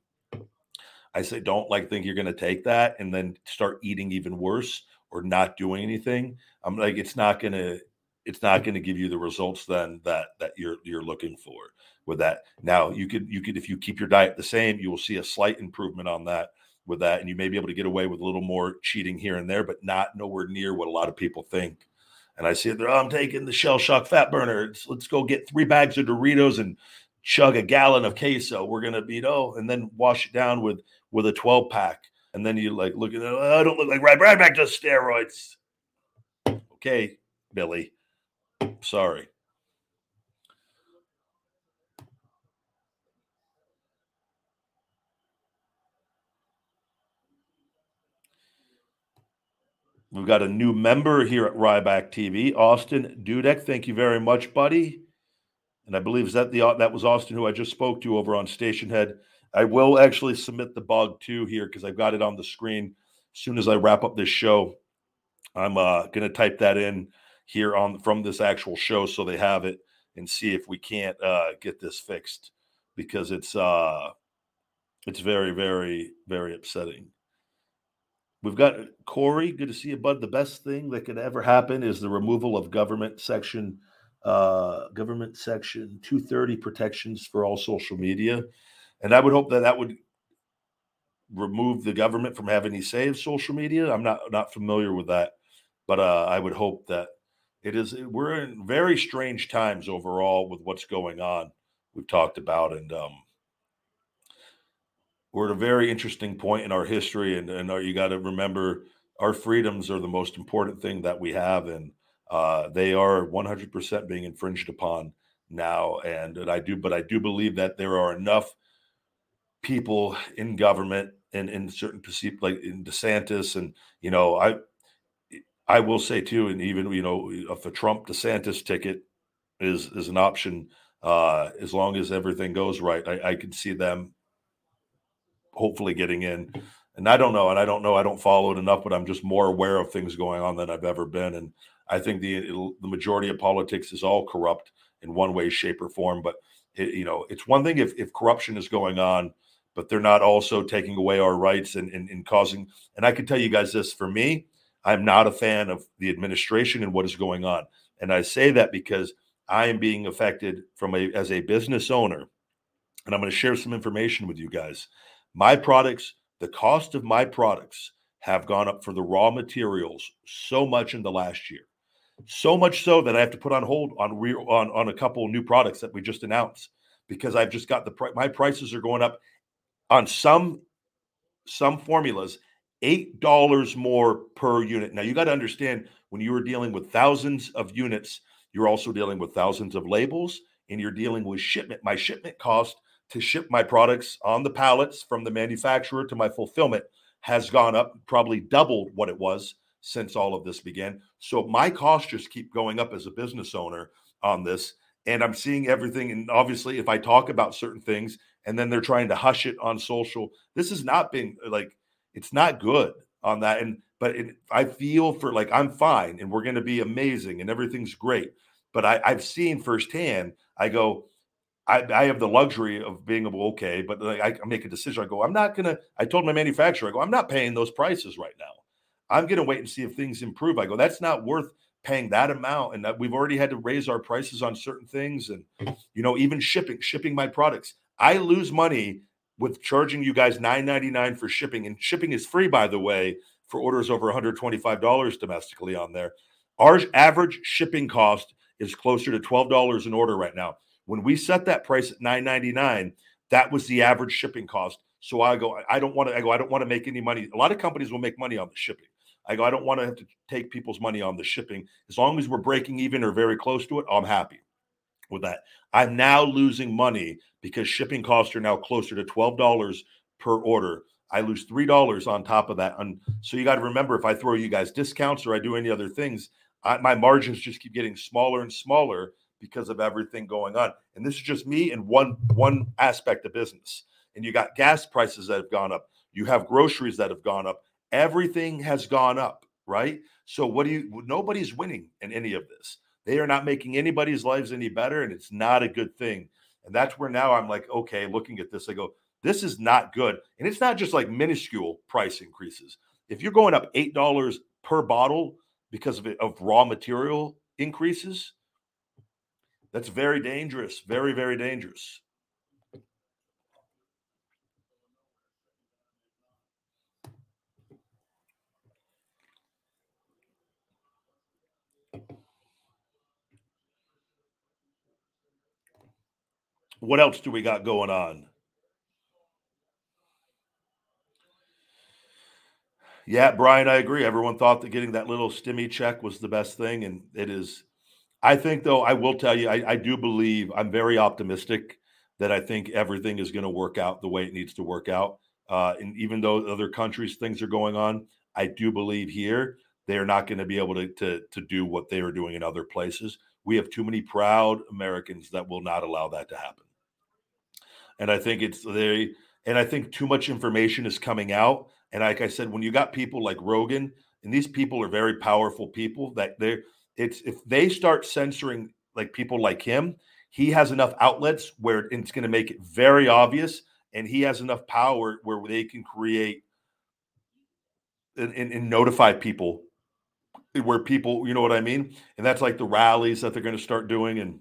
I say don't like think you're going to take that and then start eating even worse or not doing anything. I'm like it's not going to it's not going to give you the results then that that you're you're looking for with that. Now, you could you could if you keep your diet the same, you will see a slight improvement on that with that and you may be able to get away with a little more cheating here and there but not nowhere near what a lot of people think. And I see it there, oh, I'm taking the shell shock fat burner. It's, let's go get three bags of Doritos and chug a gallon of queso. We're gonna beat oh, and then wash it down with with a 12 pack. And then you like look at it, oh, I don't look like right right back to steroids. Okay, Billy. Sorry. We've got a new member here at Ryback TV, Austin Dudek. Thank you very much, buddy. And I believe that the that was Austin who I just spoke to over on Stationhead. I will actually submit the bug too here because I've got it on the screen. As soon as I wrap up this show, I'm uh, going to type that in here on from this actual show so they have it and see if we can't uh, get this fixed because it's uh, it's very very very upsetting. We've got Corey. Good to see you, bud. The best thing that could ever happen is the removal of government section, uh, government section 230 protections for all social media, and I would hope that that would remove the government from having any say of social media. I'm not not familiar with that, but uh, I would hope that it is. We're in very strange times overall with what's going on. We've talked about and. Um, we're at a very interesting point in our history, and, and our, you got to remember our freedoms are the most important thing that we have, and uh, they are 100% being infringed upon now. And, and I do, but I do believe that there are enough people in government and in certain perceived, like in DeSantis, and you know, I, I will say too, and even you know, if a Trump DeSantis ticket is is an option, uh, as long as everything goes right, I, I can see them hopefully getting in. And I don't know, and I don't know, I don't follow it enough, but I'm just more aware of things going on than I've ever been. And I think the the majority of politics is all corrupt in one way, shape, or form. But it, you know, it's one thing if if corruption is going on, but they're not also taking away our rights and, and, and causing. And I can tell you guys this: for me, I'm not a fan of the administration and what is going on. And I say that because I am being affected from a as a business owner, and I'm going to share some information with you guys. My products, the cost of my products have gone up for the raw materials so much in the last year. So much so that I have to put on hold on re- on on a couple new products that we just announced because I've just got the pri- my prices are going up on some some formulas eight dollars more per unit. Now you got to understand when you are dealing with thousands of units, you're also dealing with thousands of labels, and you're dealing with shipment. My shipment cost to ship my products on the pallets from the manufacturer to my fulfillment has gone up probably doubled what it was since all of this began. So my costs just keep going up as a business owner on this. And I'm seeing everything. And obviously, if I talk about certain things and then they're trying to hush it on social, this is not being like, it's not good on that. And, but it, I feel for like, I'm fine and we're going to be amazing and everything's great. But I, I've seen firsthand, I go, I, I, have the luxury of being able okay, but I, I make a decision. I go, I'm not gonna. I told my manufacturer, I go, I'm not paying those prices right now. I'm gonna wait and see if things improve. I go, that's not worth paying that amount, and that we've already had to raise our prices on certain things, and you know, even shipping, shipping my products. I lose money with charging you guys $9.99 for shipping, and shipping is free, by the way, for orders over $125 domestically on there. Our average shipping cost is closer to $12 an order right now. When we set that price at 9.99, that was the average shipping cost. So I go, I don't want to, I go, I don't want to make any money. A lot of companies will make money on the shipping. I go, I don't want to have to take people's money on the shipping. As long as we're breaking even or very close to it, I'm happy with that. I'm now losing money because shipping costs are now closer to $12 per order. I lose $3 on top of that. And so you got to remember if I throw you guys discounts or I do any other things, I, my margins just keep getting smaller and smaller because of everything going on. And this is just me in one one aspect of business. And you got gas prices that have gone up. You have groceries that have gone up. Everything has gone up, right? So what do you nobody's winning in any of this. They are not making anybody's lives any better and it's not a good thing. And that's where now I'm like, okay, looking at this I go, this is not good. And it's not just like minuscule price increases. If you're going up $8 per bottle because of, it, of raw material increases, that's very dangerous. Very, very dangerous. What else do we got going on? Yeah, Brian, I agree. Everyone thought that getting that little stimmy check was the best thing, and it is I think, though, I will tell you, I, I do believe I'm very optimistic that I think everything is going to work out the way it needs to work out. Uh, and even though other countries things are going on, I do believe here they are not going to be able to, to to do what they are doing in other places. We have too many proud Americans that will not allow that to happen. And I think it's they and I think too much information is coming out. And like I said, when you got people like Rogan, and these people are very powerful people that they're it's if they start censoring like people like him, he has enough outlets where it's going to make it very obvious, and he has enough power where they can create and, and, and notify people where people, you know what I mean? And that's like the rallies that they're going to start doing. And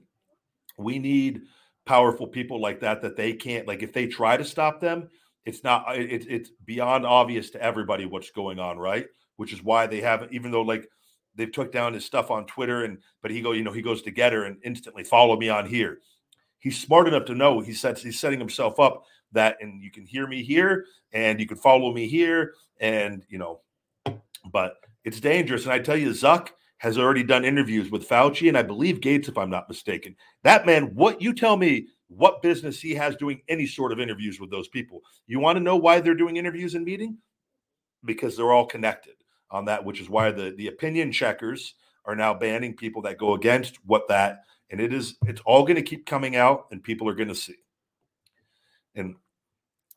we need powerful people like that that they can't like if they try to stop them, it's not it's it's beyond obvious to everybody what's going on, right? Which is why they haven't, even though like they've took down his stuff on Twitter and but he go, you know, he goes to GETTR and instantly follow me on here. He's smart enough to know he sets he's setting himself up that and you can hear me here and you can follow me here and you know but it's dangerous. And I tell you, Zuck has already done interviews with Fauci and I believe Gates, if I'm not mistaken. That man, what you tell me what business he has doing any sort of interviews with those people. You want to know why they're doing interviews and meeting? Because they're all connected on that, which is why the, the opinion checkers are now banning people that go against what that and it is it's all going to keep coming out and people are going to see. And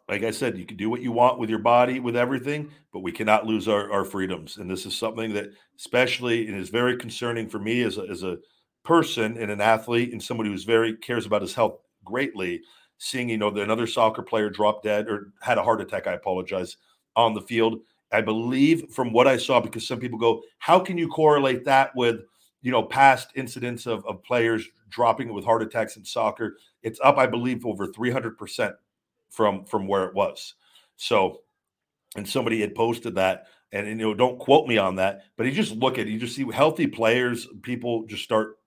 like I said, you can do what you want with your body, with everything, but we cannot lose our, our freedoms. And this is something that, especially, and is very concerning for me as a, as a person and an athlete and somebody who's very cares about his health greatly. Seeing, you know, that another soccer player dropped dead or had a heart attack, I apologize, on the field. I believe from what I saw, because some people go, how can you correlate that with, you know, past incidents of, of players dropping with heart attacks in soccer? It's up, I believe, over 300% from from where it was. So, and somebody had posted that, and, and you know, don't quote me on that, but you just look at it, you just see healthy players, people just start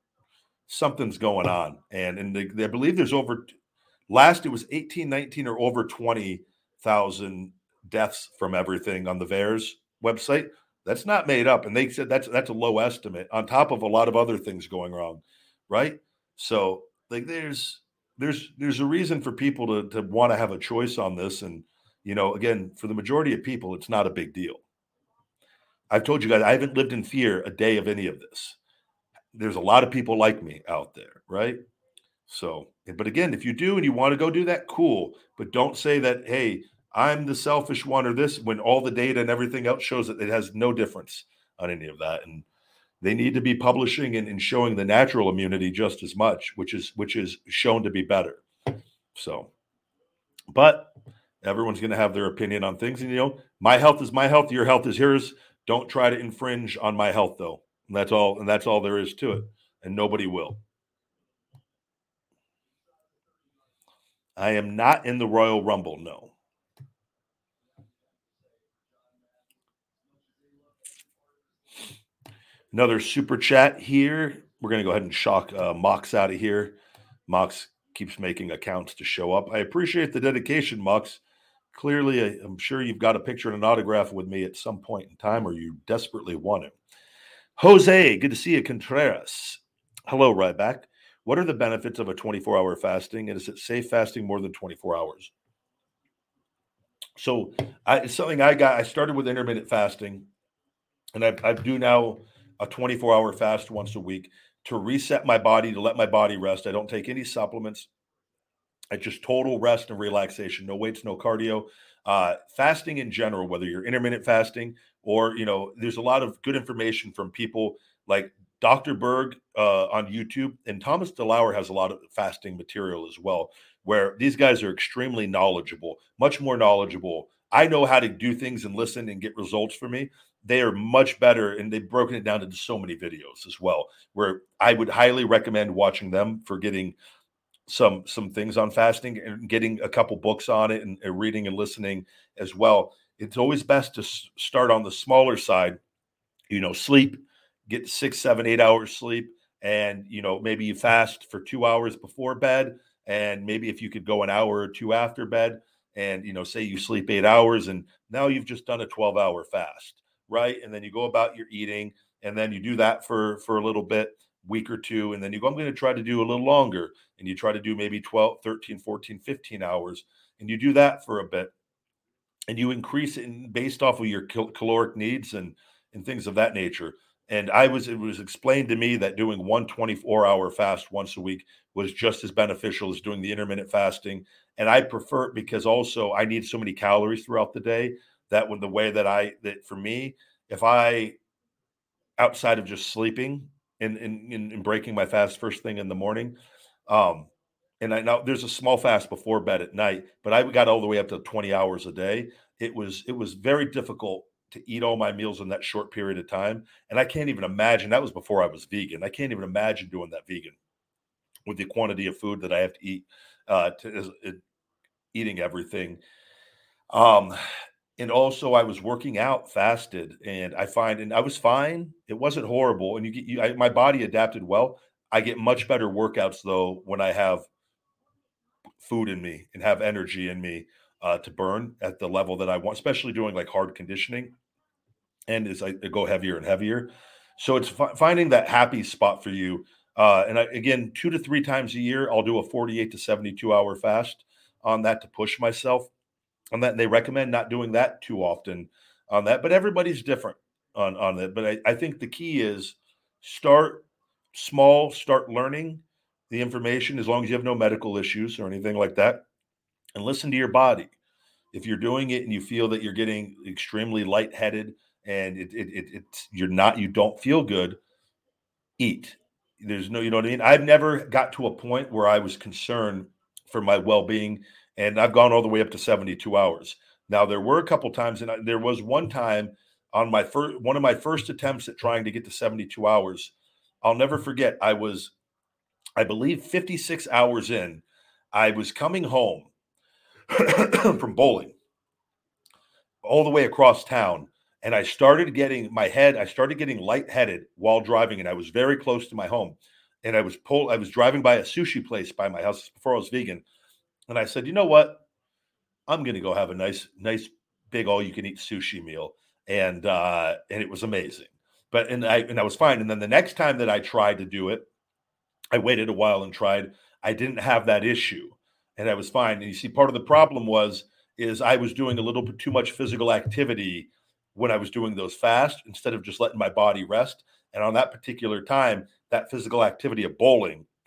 something's going on, and and they, they believe there's over last it was 18, 19 or over twenty thousand deaths from everything on the VAERS website. That's not made up, and they said that's that's a low estimate on top of a lot of other things going wrong, right? So like there's there's there's a reason for people to to want to have a choice on this and you know again for the majority of people it's not a big deal i've told you guys i haven't lived in fear a day of any of this there's a lot of people like me out there right so but again if you do and you want to go do that cool but don't say that hey i'm the selfish one or this when all the data and everything else shows that it has no difference on any of that and they need to be publishing and, and, showing the natural immunity just as much, which is which is shown to be better. So, but everyone's going to have their opinion on things, and you know, my health is my health, your health is yours. Don't try to infringe on my health, though. And that's all, and that's all there is to it, and nobody will. I am not in the Royal Rumble, no. Another super chat here. We're going to go ahead and shock uh, Mox out of here. Mox keeps making accounts to show up. I appreciate the dedication, Mox. Clearly, I'm sure you've got a picture and an autograph with me at some point in time, or you desperately want it. Jose, good to see you. Contreras. Hello, Ryback. What are the benefits of a 24 hour fasting? And is it safe fasting more than 24 hours? So, I, it's something I got. I started with intermittent fasting, and I, I do now a 24 hour fast once a week to reset my body, to let my body rest. I don't take any supplements. I just total rest and relaxation. No weights, no cardio. Uh, fasting in general, whether you're intermittent fasting or, you know, there's a lot of good information from people like Dr. Berg uh, on YouTube, and Thomas DeLauer has a lot of fasting material as well, where these guys are extremely knowledgeable, much more knowledgeable. I know how to do things and listen and get results for me they are much better and they've broken it down into so many videos as well where i would highly recommend watching them for getting some some things on fasting and getting a couple books on it and, and reading and listening as well. It's always best to s- start on the smaller side you know sleep get six seven eight hours sleep and you know maybe you fast for two hours before bed and maybe if you could go an hour or two after bed and you know say you sleep eight hours and now you've just done a 12 hour fast right? And then you go about your eating, and then you do that for for a little bit, week or two and then you go i'm going to try to do a little longer and you try to do maybe 12 13 14 15 hours and you do that for a bit and you increase it based off of your cal- caloric needs and and things of that nature and i was it was explained to me that doing one 24 hour fast once a week was just as beneficial as doing the intermittent fasting and i prefer it because also i need so many calories throughout the day that when the way that i that for me if i outside of just sleeping and, and, and breaking my fast first thing in the morning. Um, and I now there's a small fast before bed at night, but I got all the way up to 20 hours a day. It was it was very difficult to eat all my meals in that short period of time. And I can't even imagine that was before I was vegan. I can't even imagine doing that vegan with the quantity of food that I have to eat, uh, to, uh, eating everything. Um, and also I was working out fasted and I find and I was fine. It wasn't horrible and you get you, I, my body adapted well. I get much better workouts though when I have food in me and have energy in me uh, to burn at the level that I want, especially doing like hard conditioning and as I go heavier and heavier. So it's f- finding that happy spot for you. Uh, and I, again, two to three times a year, I'll do a 48 to 72 hour fast on that to push myself on that. And they recommend not doing that too often on that, but everybody's different on on that. But I, I think the key is start small, start learning the information as long as you have no medical issues or anything like that, and listen to your body. If you're doing it and you feel that you're getting extremely lightheaded and it, it, it it's you're not you don't feel good, eat. There's no, you know what I mean. I've never got to a point where I was concerned for my well-being and I've gone all the way up to 72 hours. Now there were a couple times, and I, there was one mm-hmm. time on my first one of my first attempts at trying to get to 72 hours. I'll never forget. I was, I believe, 56 hours in. I was coming home [COUGHS] from bowling all the way across town, and I started getting my head. I started getting lightheaded while driving, and I was very close to my home. And I was pulled. I was driving by a sushi place by my house before I was vegan and I said, you know what? I'm going to go have a nice, nice, big all you can eat sushi meal. And, uh, and it was amazing. But, and I, and I was fine. And then the next time that I tried to do it, I waited a while and tried. I didn't have that issue and I was fine. And you see, part of the problem was, is I was doing a little bit too much physical activity when I was doing those fast instead of just letting my body rest. And on that particular time, that physical activity of bowling [CLEARS THROAT]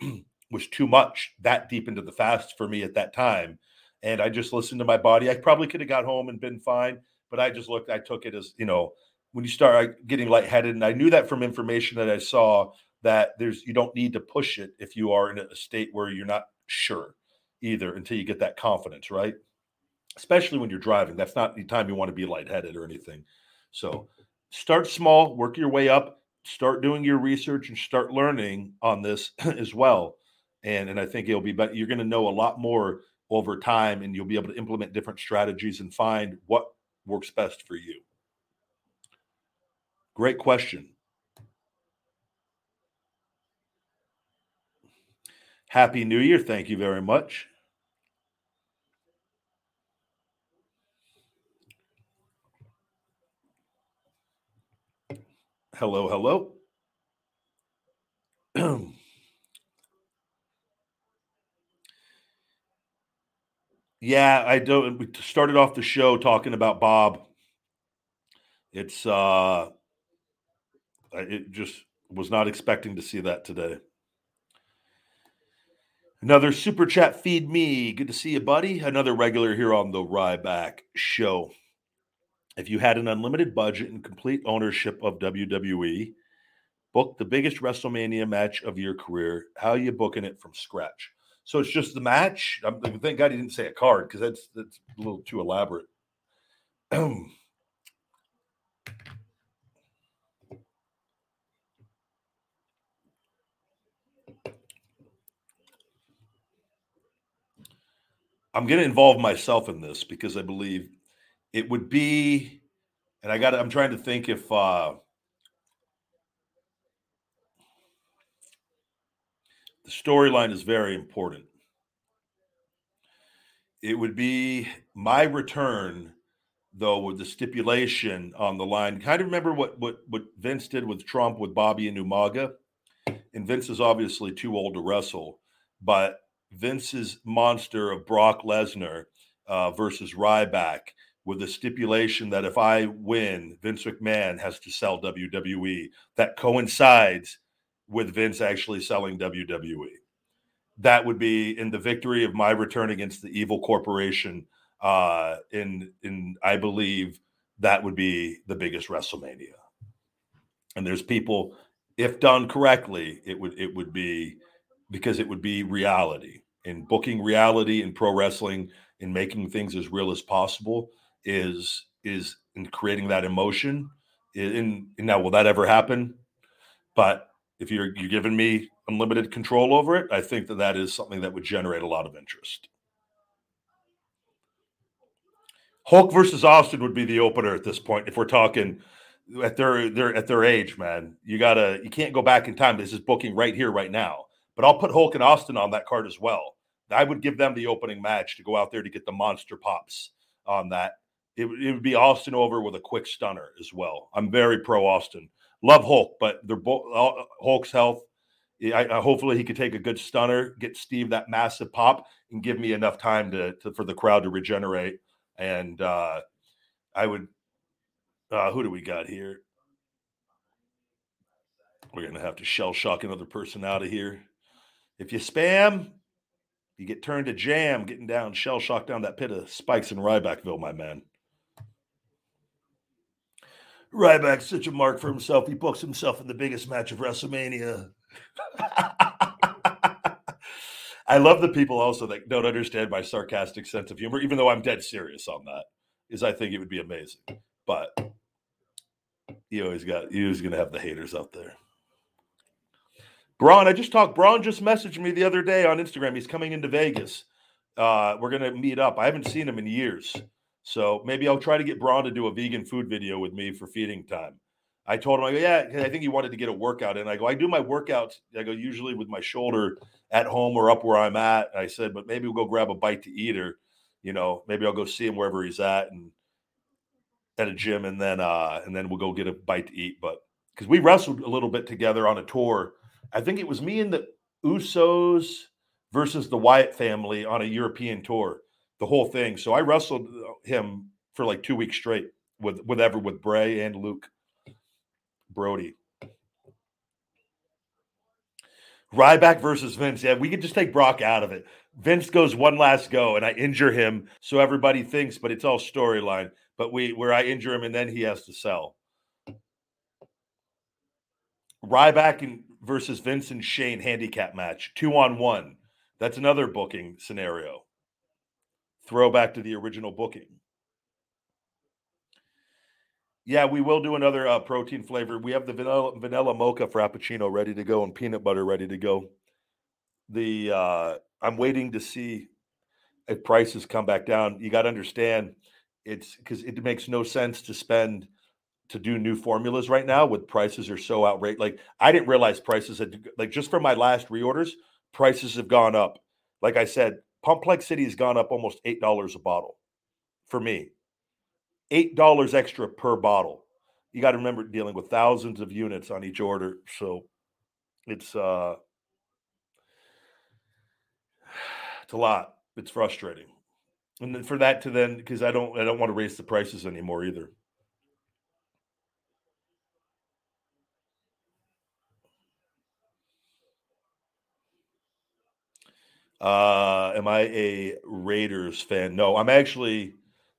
was too much that deep into the fast for me at that time. And I just listened to my body. I probably could have got home and been fine, but I just looked, I took it as, you know, when you start getting lightheaded, and I knew that from information that I saw that there's you don't need to push it if you are in a state where you're not sure either until you get that confidence, right? Especially when you're driving. That's not the time you want to be lightheaded or anything. So start small, work your way up, start doing your research and start learning on this [CLEARS THROAT] as well and and I think it'll be but you're going to know a lot more over time and you'll be able to implement different strategies and find what works best for you. Great question. Happy New Year. Thank you very much. Hello, hello. [CLEARS THROAT] Yeah, I don't. We started off the show talking about Bob. It's uh, it just was not expecting to see that today. Another super chat feed me. Good to see you, buddy. Another regular here on the Ryback Show. If you had an unlimited budget and complete ownership of WWE, book the biggest WrestleMania match of your career. How are you booking it from scratch? So it's just the match. I'm, thank God he didn't say a card because that's that's a little too elaborate. [CLEARS THROAT] I'm going to involve myself in this because I believe it would be, and I got. I'm trying to think if uh, the storyline is very important. It would be my return, though, with the stipulation on the line. Kind of remember what what what Vince did with Trump with Bobby and Umaga, and Vince is obviously too old to wrestle, but Vince's monster of Brock Lesnar uh, versus Ryback with the stipulation that if I win, Vince McMahon has to sell WWE. That coincides with Vince actually selling WWE. That would be in the victory of my return against the evil corporation. Uh, in in I believe that would be the biggest WrestleMania. And there's people, if done correctly, it would it would be because it would be reality in booking reality in pro wrestling in making things as real as possible is is in creating that emotion. In, in now, will that ever happen? But if you're you're giving me unlimited control over it, I think that that is something that would generate a lot of interest. Hulk versus Austin would be the opener at this point. If we're talking at their their at their age, man, you gotta you can't go back in time. This is booking right here, right now. But I'll put Hulk and Austin on that card as well. I would give them the opening match to go out there to get the monster pops on that. It, it would be Austin over with a quick stunner as well. I'm very pro Austin. Love Hulk, but they're both Hulk's health. I, I, hopefully he could take a good stunner, get Steve that massive pop, and give me enough time to, to for the crowd to regenerate. And uh, I would. Uh, who do we got here? We're gonna have to shell shock another person out of here. If you spam, you get turned to jam, getting down shell shock down that pit of spikes in Rybackville, my man. Ryback's such a mark for himself. He books himself in the biggest match of WrestleMania. [LAUGHS] I love the people also that don't understand my sarcastic sense of humor, even though I'm dead serious on that. Is I think it would be amazing, but you always got you always gonna have the haters out there. Braun, I just talked. Braun just messaged me the other day on Instagram. He's coming into Vegas. Uh, we're gonna meet up. I haven't seen him in years. So maybe I'll try to get Braun to do a vegan food video with me for feeding time. I told him, I go, yeah, I think he wanted to get a workout in. I go, I do my workouts. I go usually with my shoulder at home or up where I'm at. And I said, but maybe we'll go grab a bite to eat, or you know, maybe I'll go see him wherever he's at and at a gym, and then uh, and then we'll go get a bite to eat. But because we wrestled a little bit together on a tour, I think it was me and the Usos versus the Wyatt family on a European tour the whole thing. So I wrestled uh, him for like two weeks straight with with ever with Bray and Luke Brody. Ryback versus Vince. Yeah, we could just take Brock out of it. Vince goes one last go, and I injure him, so everybody thinks, but it's all storyline. But we where I injure him, and then he has to sell. Ryback and versus Vince and Shane handicap match, two on one. That's another booking scenario throwback to the original booking. Yeah, we will do another uh, protein flavor. We have the vanilla, vanilla mocha frappuccino ready to go and peanut butter ready to go. The uh, I'm waiting to see if prices come back down. You got to understand it's because it makes no sense to spend to do new formulas right now with prices are so outrageous. Like I didn't realize prices had like just for my last reorders, prices have gone up. Like I said, Pumplex City has gone up almost eight dollars a bottle for me. Eight dollars extra per bottle. You got to remember dealing with thousands of units on each order, so it's uh it's a lot. It's frustrating, and then for that to then because I don't I don't want to raise the prices anymore either. Uh, am I a Raiders fan? No, I'm actually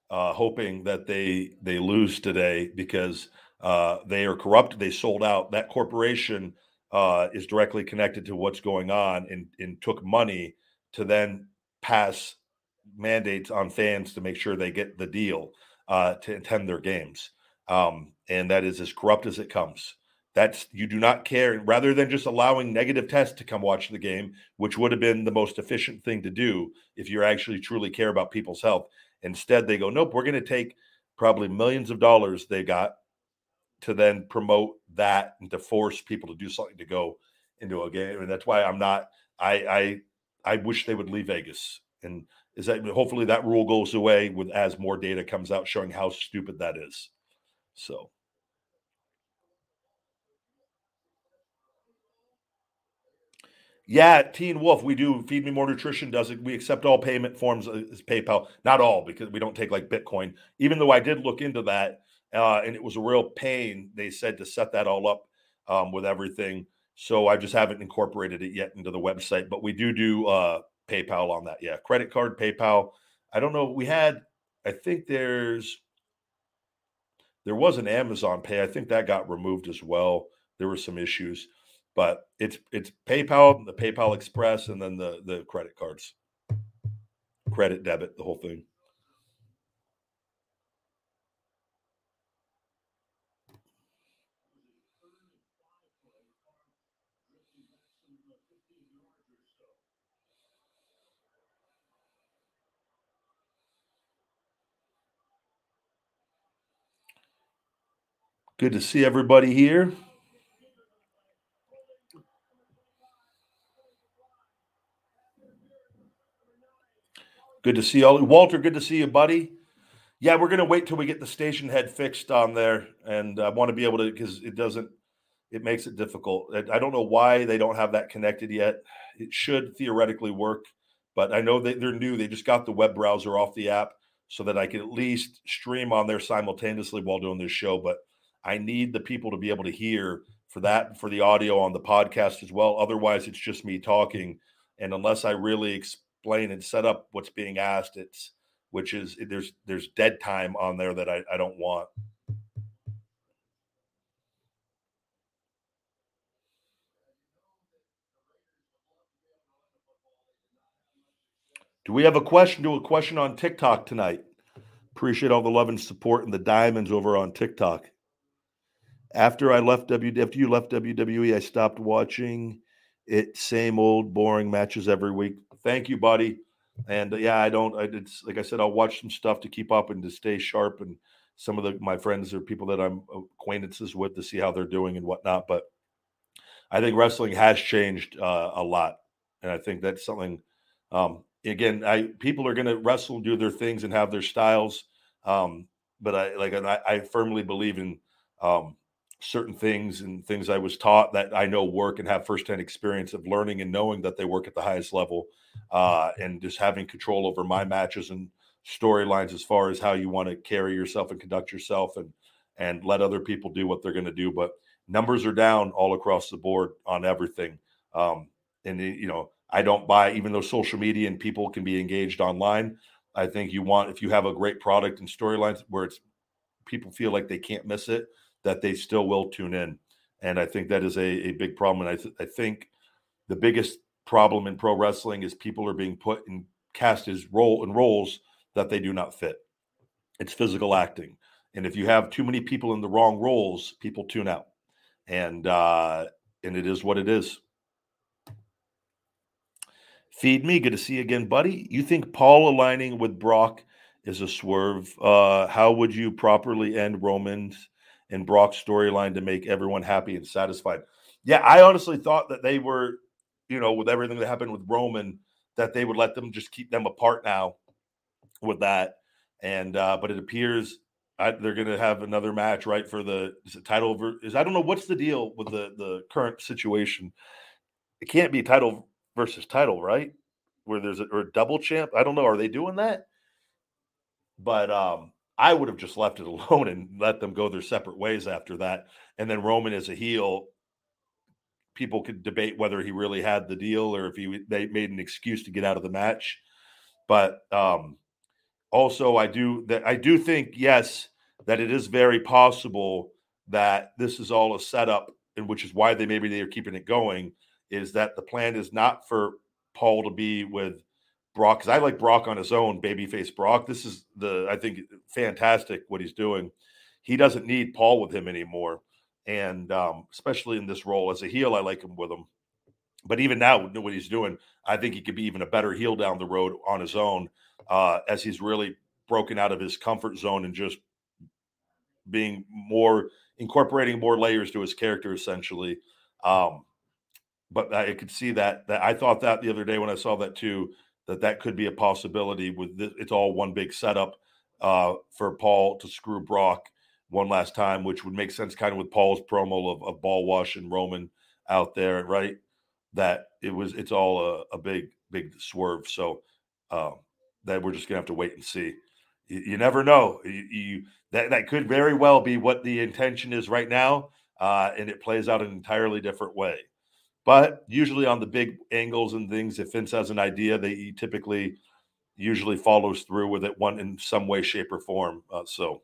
uh, hoping that they they lose today because uh, they are corrupt. They sold out. That corporation uh, is directly connected to what's going on and, and took money to then pass mandates on fans to make sure they get the deal uh, to attend their games. Um, and that is as corrupt as it comes. That's you do not care. Rather than just allowing negative tests to come watch the game, which would have been the most efficient thing to do if you actually truly care about people's health. Instead, they go, nope, we're going to take probably millions of dollars they got to then promote that and to force people to do something to go into a game. And that's why I'm not. I I I wish they would leave Vegas. And is that hopefully that rule goes away with as more data comes out showing how stupid that is. So. Yeah, Teen Wolf, we do Feed Me More Nutrition does it. We accept all payment forms as PayPal. Not all because we don't take like Bitcoin. Even though I did look into that, uh, and it was a real pain. They said to set that all up um, with everything. So I just haven't incorporated it yet into the website. But we do do uh, PayPal on that. Yeah, credit card, PayPal. I don't know. We had. I think there's. There was an Amazon Pay. I think that got removed as well. There were some issues but it's it's PayPal, the PayPal Express, and then the the credit cards, credit debit, the whole thing. Good to see everybody here. Good to see all Walter. Good to see you, buddy. Yeah, we're gonna wait till we get the Stationhead fixed on there, and I want to be able to because it doesn't. It makes it difficult. I don't know why they don't have that connected yet. It should theoretically work, but I know that they're new. They just got the web browser off the app so that I can at least stream on there simultaneously while doing this show. But I need the people to be able to hear for that for the audio on the podcast as well. Otherwise, it's just me talking, and unless I really explain and set up what's being asked. It's which is there's there's dead time on there that I, I don't want. Do we have a question? Do a question on TikTok tonight. Appreciate all the love and support and the diamonds over on TikTok. After I left W, after you left WWE, I stopped watching it. Same old boring matches every week. Thank you, buddy. And uh, yeah, I don't. I, it's like I said, I'll watch some stuff to keep up and to stay sharp. And some of the my friends or people that I'm acquaintances with to see how they're doing and whatnot. But I think wrestling has changed uh, a lot, and I think that's something. Um, again, I people are going to wrestle, do their things, and have their styles. Um, but I like, I, I firmly believe in um, certain things and things I was taught that I know work and have firsthand experience of learning and knowing that they work at the highest level, uh, and just having control over my matches and storylines as far as how you want to carry yourself and conduct yourself and and let other people do what they're going to do. But numbers are down all across the board on everything, um, and you know I don't buy even though social media and people can be engaged online. I think you want if you have a great product and storylines where it's people feel like they can't miss it that they still will tune in. And I think that is a, a big problem. And I, th- I think the biggest problem in pro wrestling is people are being put in cast as role in roles that they do not fit. It's physical acting. And if you have too many people in the wrong roles, people tune out. And uh, and it is what it is. Feed me. Good to see you again, buddy. You think Paul aligning with Brock is a swerve? Uh, how would you properly end Roman's and Brock's storyline to make everyone happy and satisfied. Yeah, I honestly thought that they were, you know, with everything that happened with Roman, that they would let them just keep them apart now with that. And uh, but it appears I, they're going to have another match, right, for the title. Over, is I don't know what's the deal with the the current situation. It can't be title versus title, right? Where there's a, or a double champ. I don't know. Are they doing that? But um, I would have just left it [LAUGHS] alone and let them go their separate ways after that. And then Roman as a heel, people could debate whether he really had the deal or if he they made an excuse to get out of the match. But um, also, I do that. I do think yes that it is very possible that this is all a setup, and which is why they maybe they are keeping it going. Is that the plan is not for Paul to be with Brock because I like Brock on his own, babyface Brock. This is the I think fantastic what he's doing. He doesn't need Paul with him anymore, and um, especially in this role as a heel, I like him with him. But even now, what he's doing, I think he could be even a better heel down the road on his own, uh, as he's really broken out of his comfort zone and just being more incorporating more layers to his character, essentially. Um, but I could see that. That I thought that the other day when I saw that too that that could be a possibility with this, it's all one big setup uh, for Paul to screw Brock one last time, which would make sense kind of with Paul's promo of, of ball wash and Roman out there, right? That it was it's all a, a big big swerve. So uh, that we're just gonna have to wait and see. You, you never know. You, you that that could very well be what the intention is right now, uh, and it plays out an entirely different way. But usually on the big angles and things, if Vince has an idea, they typically usually follows through with it one in some way, shape, or form. Uh, so,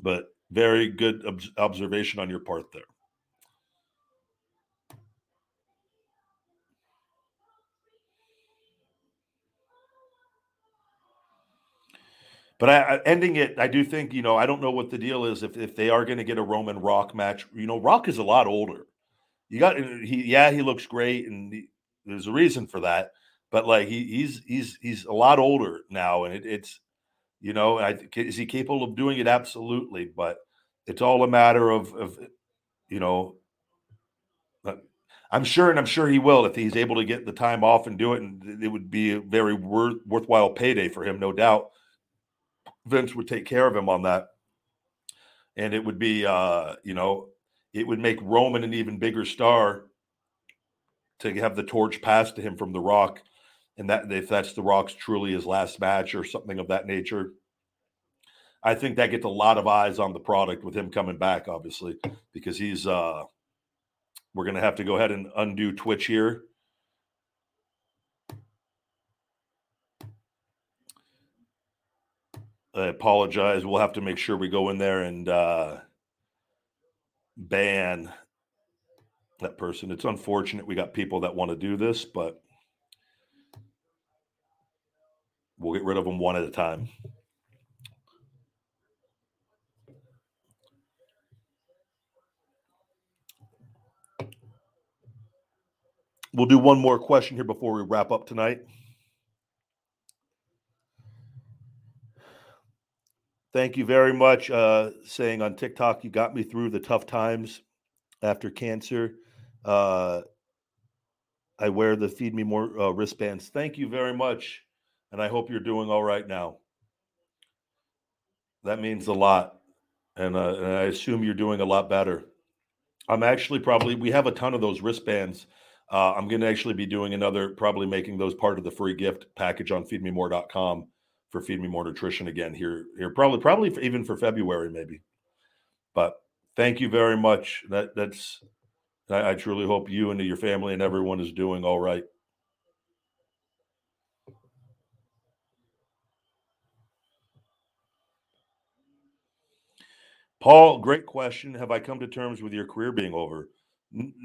but very good ob- observation on your part there. But I, ending it, I do think you know I don't know what the deal is if if they are going to get a Roman Rock match. You know, Rock is a lot older. You got he, yeah, he looks great, and he, there's a reason for that. But like he, he's he's he's a lot older now, and it, it's you know, I is he capable of doing it? Absolutely, but it's all a matter of of you know. uh, I'm sure, and I'm sure he will if he's able to get the time off and do it, and it would be a very worth, worthwhile payday for him, no doubt. Vince would take care of him on that, and it would be, uh, you know, it would make Roman an even bigger star to have the torch passed to him from The Rock, and that if that's The Rock's truly his last match or something of that nature. I think that gets a lot of eyes on the product with him coming back, obviously, because he's uh we're gonna have to go ahead and undo Twitch here. I apologize. We'll have to make sure we go in there and uh ban that person. It's unfortunate we got people that want to do this, but we'll get rid of them one at a time. We'll do one more question here before we wrap up tonight. Thank you very much. Uh, saying on TikTok, you got me through the tough times after cancer. Uh, I wear the Feed Me More uh, wristbands. Thank you very much. And I hope you're doing all right now. That means a lot. And, uh, and I assume you're doing a lot better. I'm actually probably, we have a ton of those wristbands. Uh, I'm going to actually be doing another, probably making those part of the free gift package on feedmemore.com for Feed Me More Nutrition again here, here probably, probably for, even for February, maybe. But thank you very much. That that's, I, I truly hope you and your family and everyone is doing all right. Paul, great question. Have I come to terms with your career being over?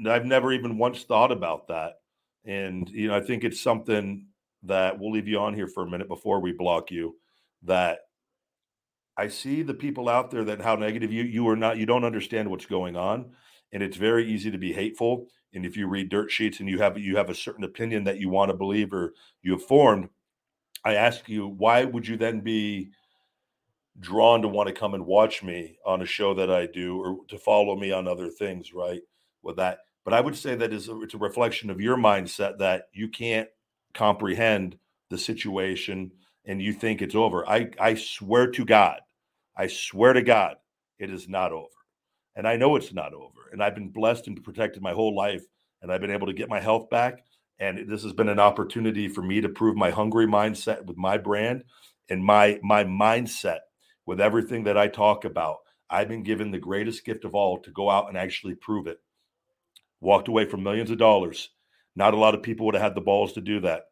I've never even once thought about that. And, you know, I think it's something that we'll leave you on here for a minute before we block you. That I see the people out there that how negative you you are not, you don't understand what's going on. And it's very easy to be hateful. And if you read dirt sheets and you have you have a certain opinion that you want to believe or you have formed, I ask you, why would you then be drawn to want to come and watch me on a show that I do or to follow me on other things, right? With that. But I would say that is a, it's a reflection of your mindset that you can't comprehend the situation and you think it's over. I I swear to God, I swear to God, it is not over. And I know it's not over. And I've been blessed and protected my whole life and I've been able to get my health back and this has been an opportunity for me to prove my hungry mindset with my brand and my my mindset with everything that I talk about. I've been given the greatest gift of all to go out and actually prove it. Walked away from millions of dollars. Not a lot of people would have had the balls to do that.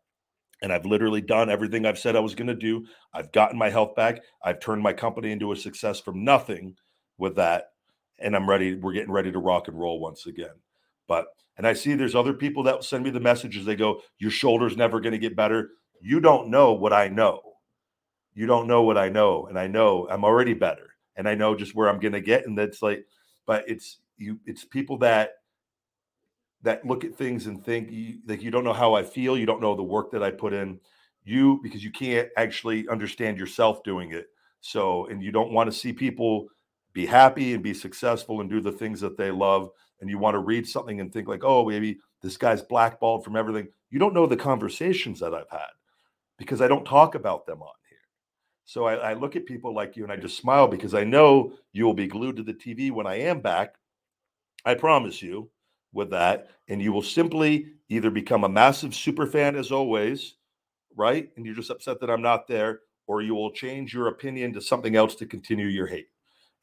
And I've literally done everything I've said I was going to do. I've gotten my health back. I've turned my company into a success from nothing with that. And I'm ready. We're getting ready to rock and roll once again. But, and I see there's other people that will send me the messages. They go, Your shoulder's never going to get better. You don't know what I know you don't know what I know, and I know I'm already better, and I know just where I'm going to get, and that's like, but it's you, it's people that that look at things and think you, like you don't know how I feel, you don't know the work that I put in, you because you can't actually understand yourself doing it. So, and you don't want to see people be happy and be successful and do the things that they love, and you want to read something and think like, oh, maybe this guy's blackballed from everything. You don't know the conversations that I've had because I don't talk about them on here. So I, I, look at people like you and I just smile because I know you will be glued to the TV when I am back. I promise you. With that, and you will simply either become a massive super fan as always, right? And you're just upset that I'm not there, or you will change your opinion to something else to continue your hate.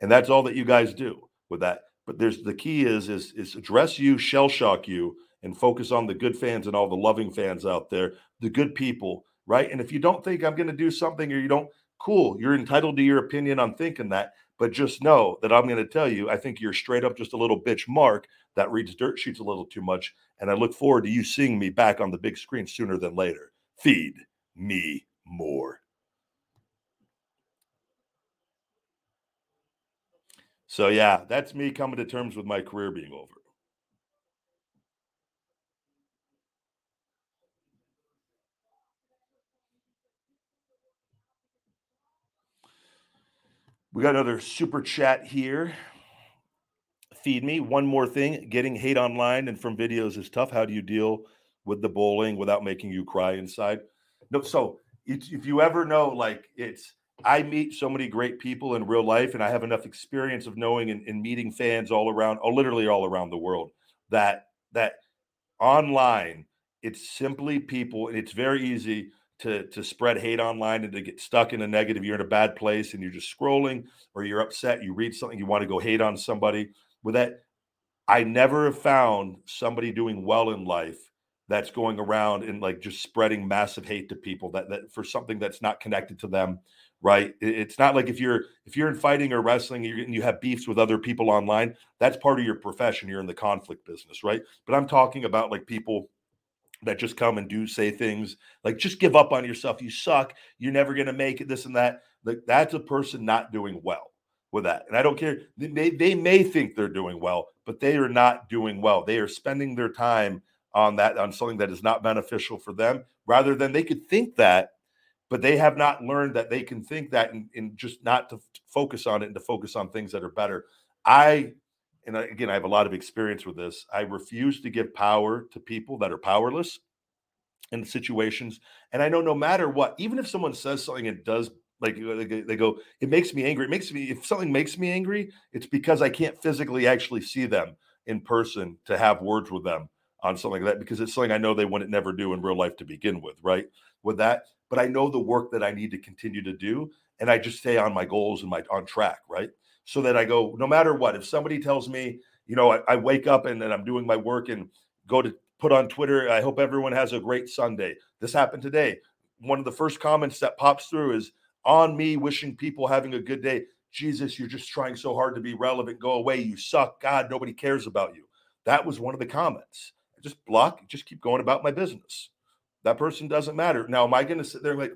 And that's all that you guys do with that. But there's the key is is is address you, shell shock you, and focus on the good fans and all the loving fans out there, the good people, right? And if you don't think I'm going to do something or you don't, cool, you're entitled to your opinion on thinking that. But just know that I'm going to tell you, I think you're straight up just a little bitch mark that reads dirt sheets a little too much. And I look forward to you seeing me back on the big screen sooner than later. Feed me more. So, yeah, that's me coming to terms with my career being over. We got another super chat here. Feed me. One more thing getting hate online and from videos is tough. How do you deal with the bullying without making you cry inside? No, so if you ever know, like, it's, I meet so many great people in real life, and I have enough experience of knowing and, and meeting fans all around, oh, literally all around the world, that, that online, it's simply people, and it's very easy to to spread hate online and to get stuck in a negative you're in a bad place and you're just scrolling or you're upset you read something you want to go hate on somebody. With that i never have found somebody doing well in life that's going around and like just spreading massive hate to people that that for something that's not connected to them right? It's not like if you're if you're in fighting or wrestling and you have beefs with other people online that's part of your profession you're in the conflict business right? But i'm talking about like people that just come and do say things like just give up on yourself you suck you're never going to make it this and that like that's a person not doing well with that and i don't care they, they may think they're doing well but they are not doing well they are spending their time on that on something that is not beneficial for them rather than they could think that but they have not learned that they can think that and, and just not to focus on it and to focus on things that are better. I and again, I have a lot of experience with this. I refuse to give power to people that are powerless in situations. And I know no matter what, even if someone says something and does like they go, it makes me angry. It makes me if something makes me angry, it's because I can't physically actually see them in person to have words with them on something like that because it's something I know they wouldn't never do in real life to begin with, right? With that, but I know the work that I need to continue to do, and I just stay on my goals and my on track, right? So that I go, no matter what, if somebody tells me, you know, I, I wake up and then I'm doing my work and go to put on Twitter, I hope everyone has a great Sunday. This happened today. One of the first comments that pops through is on me wishing people having a good day. Jesus, you're just trying so hard to be relevant. Go away. You suck. God, nobody cares about you. That was one of the comments. I just block, just keep going about my business. That person doesn't matter. Now, am I going to sit there and like,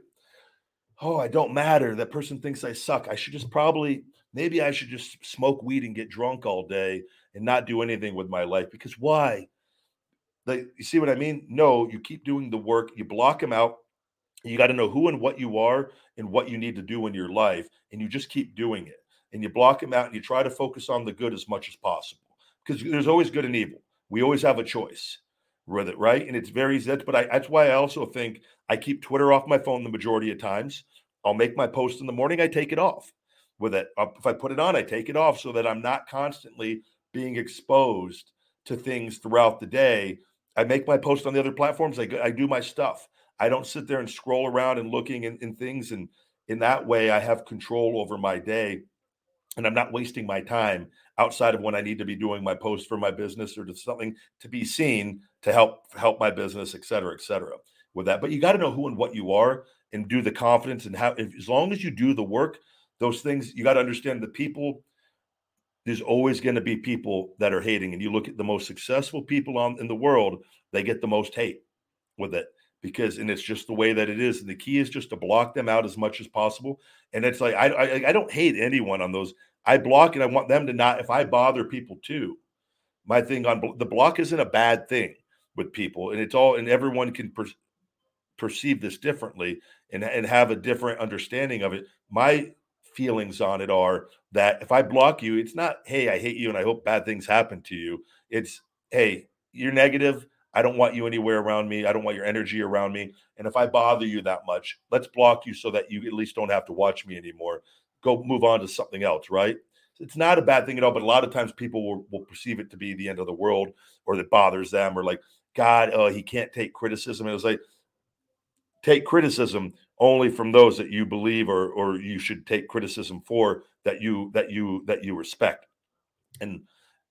oh, I don't matter. That person thinks I suck. I should just probably maybe I should just smoke weed and get drunk all day and not do anything with my life. Because why? Like, you see what I mean? No, you keep doing the work, you block them out. You got to know who and what you are and what you need to do in your life, and you just keep doing it. And you block them out and you try to focus on the good as much as possible because there's always good and evil. We always have a choice with it, right? And it's very easy. But I, that's why I also think I keep Twitter off my phone the majority of times. I'll make my post in the morning, I take it off with it. If I put it on, I take it off so that I'm not constantly being exposed to things throughout the day. I make my post on the other platforms. I, I do my stuff. I don't sit there and scroll around and looking in, in things. And in that way, I have control over my day and I'm not wasting my time outside of when I need to be doing my post for my business or to something to be seen to help help my business, et cetera, et cetera. With that, but you got to know who and what you are and do the confidence and how. If, as long as you do the work, those things you got to understand the people there's always going to be people that are hating and you look at the most successful people on in the world they get the most hate with it because and it's just the way that it is and the key is just to block them out as much as possible and it's like I, I i don't hate anyone on those i block and i want them to not if i bother people too my thing on the block isn't a bad thing with people and it's all and everyone can per, perceive this differently and, and have a different understanding of it my feelings on it are that if I block you, it's not, hey, I hate you and I hope bad things happen to you. It's, hey, you're negative. I don't want you anywhere around me. I don't want your energy around me. And if I bother you that much, let's block you so that you at least don't have to watch me anymore. Go move on to something else, right? it's not a bad thing at all. But a lot of times people will, will perceive it to be the end of the world or that bothers them or like, God, uh, he can't take criticism. It was like, take criticism only from those that you believe or or you should take criticism for that you that you that you respect and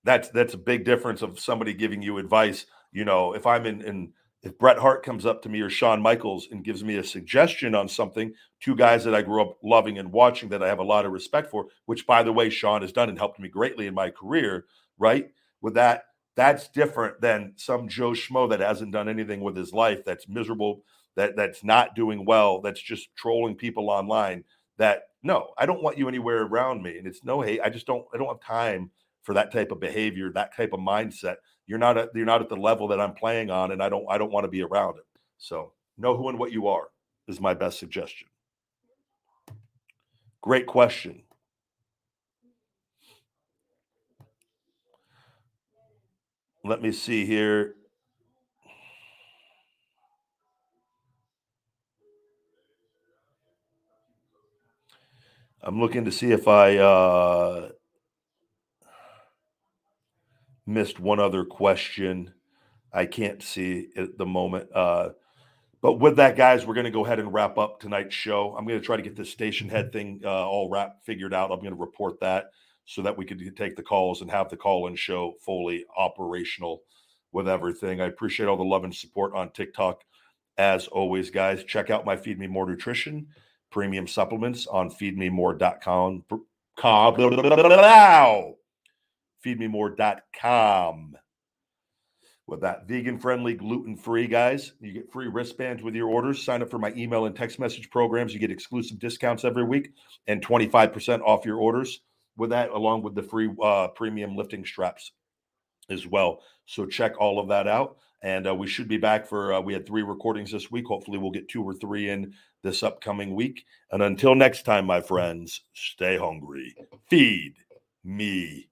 that's that's a big difference of somebody giving you advice you know if i'm in in if Bret Hart comes up to me or Shawn Michaels and gives me a suggestion on something, two guys that I grew up loving and watching that I have a lot of respect for, which by the way, Shawn has done and helped me greatly in my career, right? With that, that's different than some Joe Schmo that hasn't done anything with his life, that's miserable, that that's not doing well, that's just trolling people online. That no, I don't want you anywhere around me. And it's no hate. I just don't I don't have time for that type of behavior, that type of mindset you're not at you're not at the level that I'm playing on, and I don't I don't want to be around it. So know who and what you are is my best suggestion. Great question. Let me see here. I'm looking to see if I uh, missed one other question. I can't see at the moment. Uh, but with that, guys, we're going to go ahead and wrap up tonight's show. I'm going to try to get this Stationhead thing uh, all wrapped, figured out. I'm going to report that so that we could take the calls and have the call in show fully operational with everything. I appreciate all the love and support on TikTok. As always, guys, check out my Feed Me More Nutrition premium supplements on feedmemore.com. Feedmemore.com. With that vegan friendly, gluten free, guys, you get free wristbands with your orders. Sign up for my email and text message programs. You get exclusive discounts every week and 25% off your orders with that, along with the free uh, premium lifting straps as well. So check all of that out. And uh, we should be back for, uh, we had three recordings this week. Hopefully, we'll get two or three in this upcoming week. And until next time, my friends, stay hungry. Feed me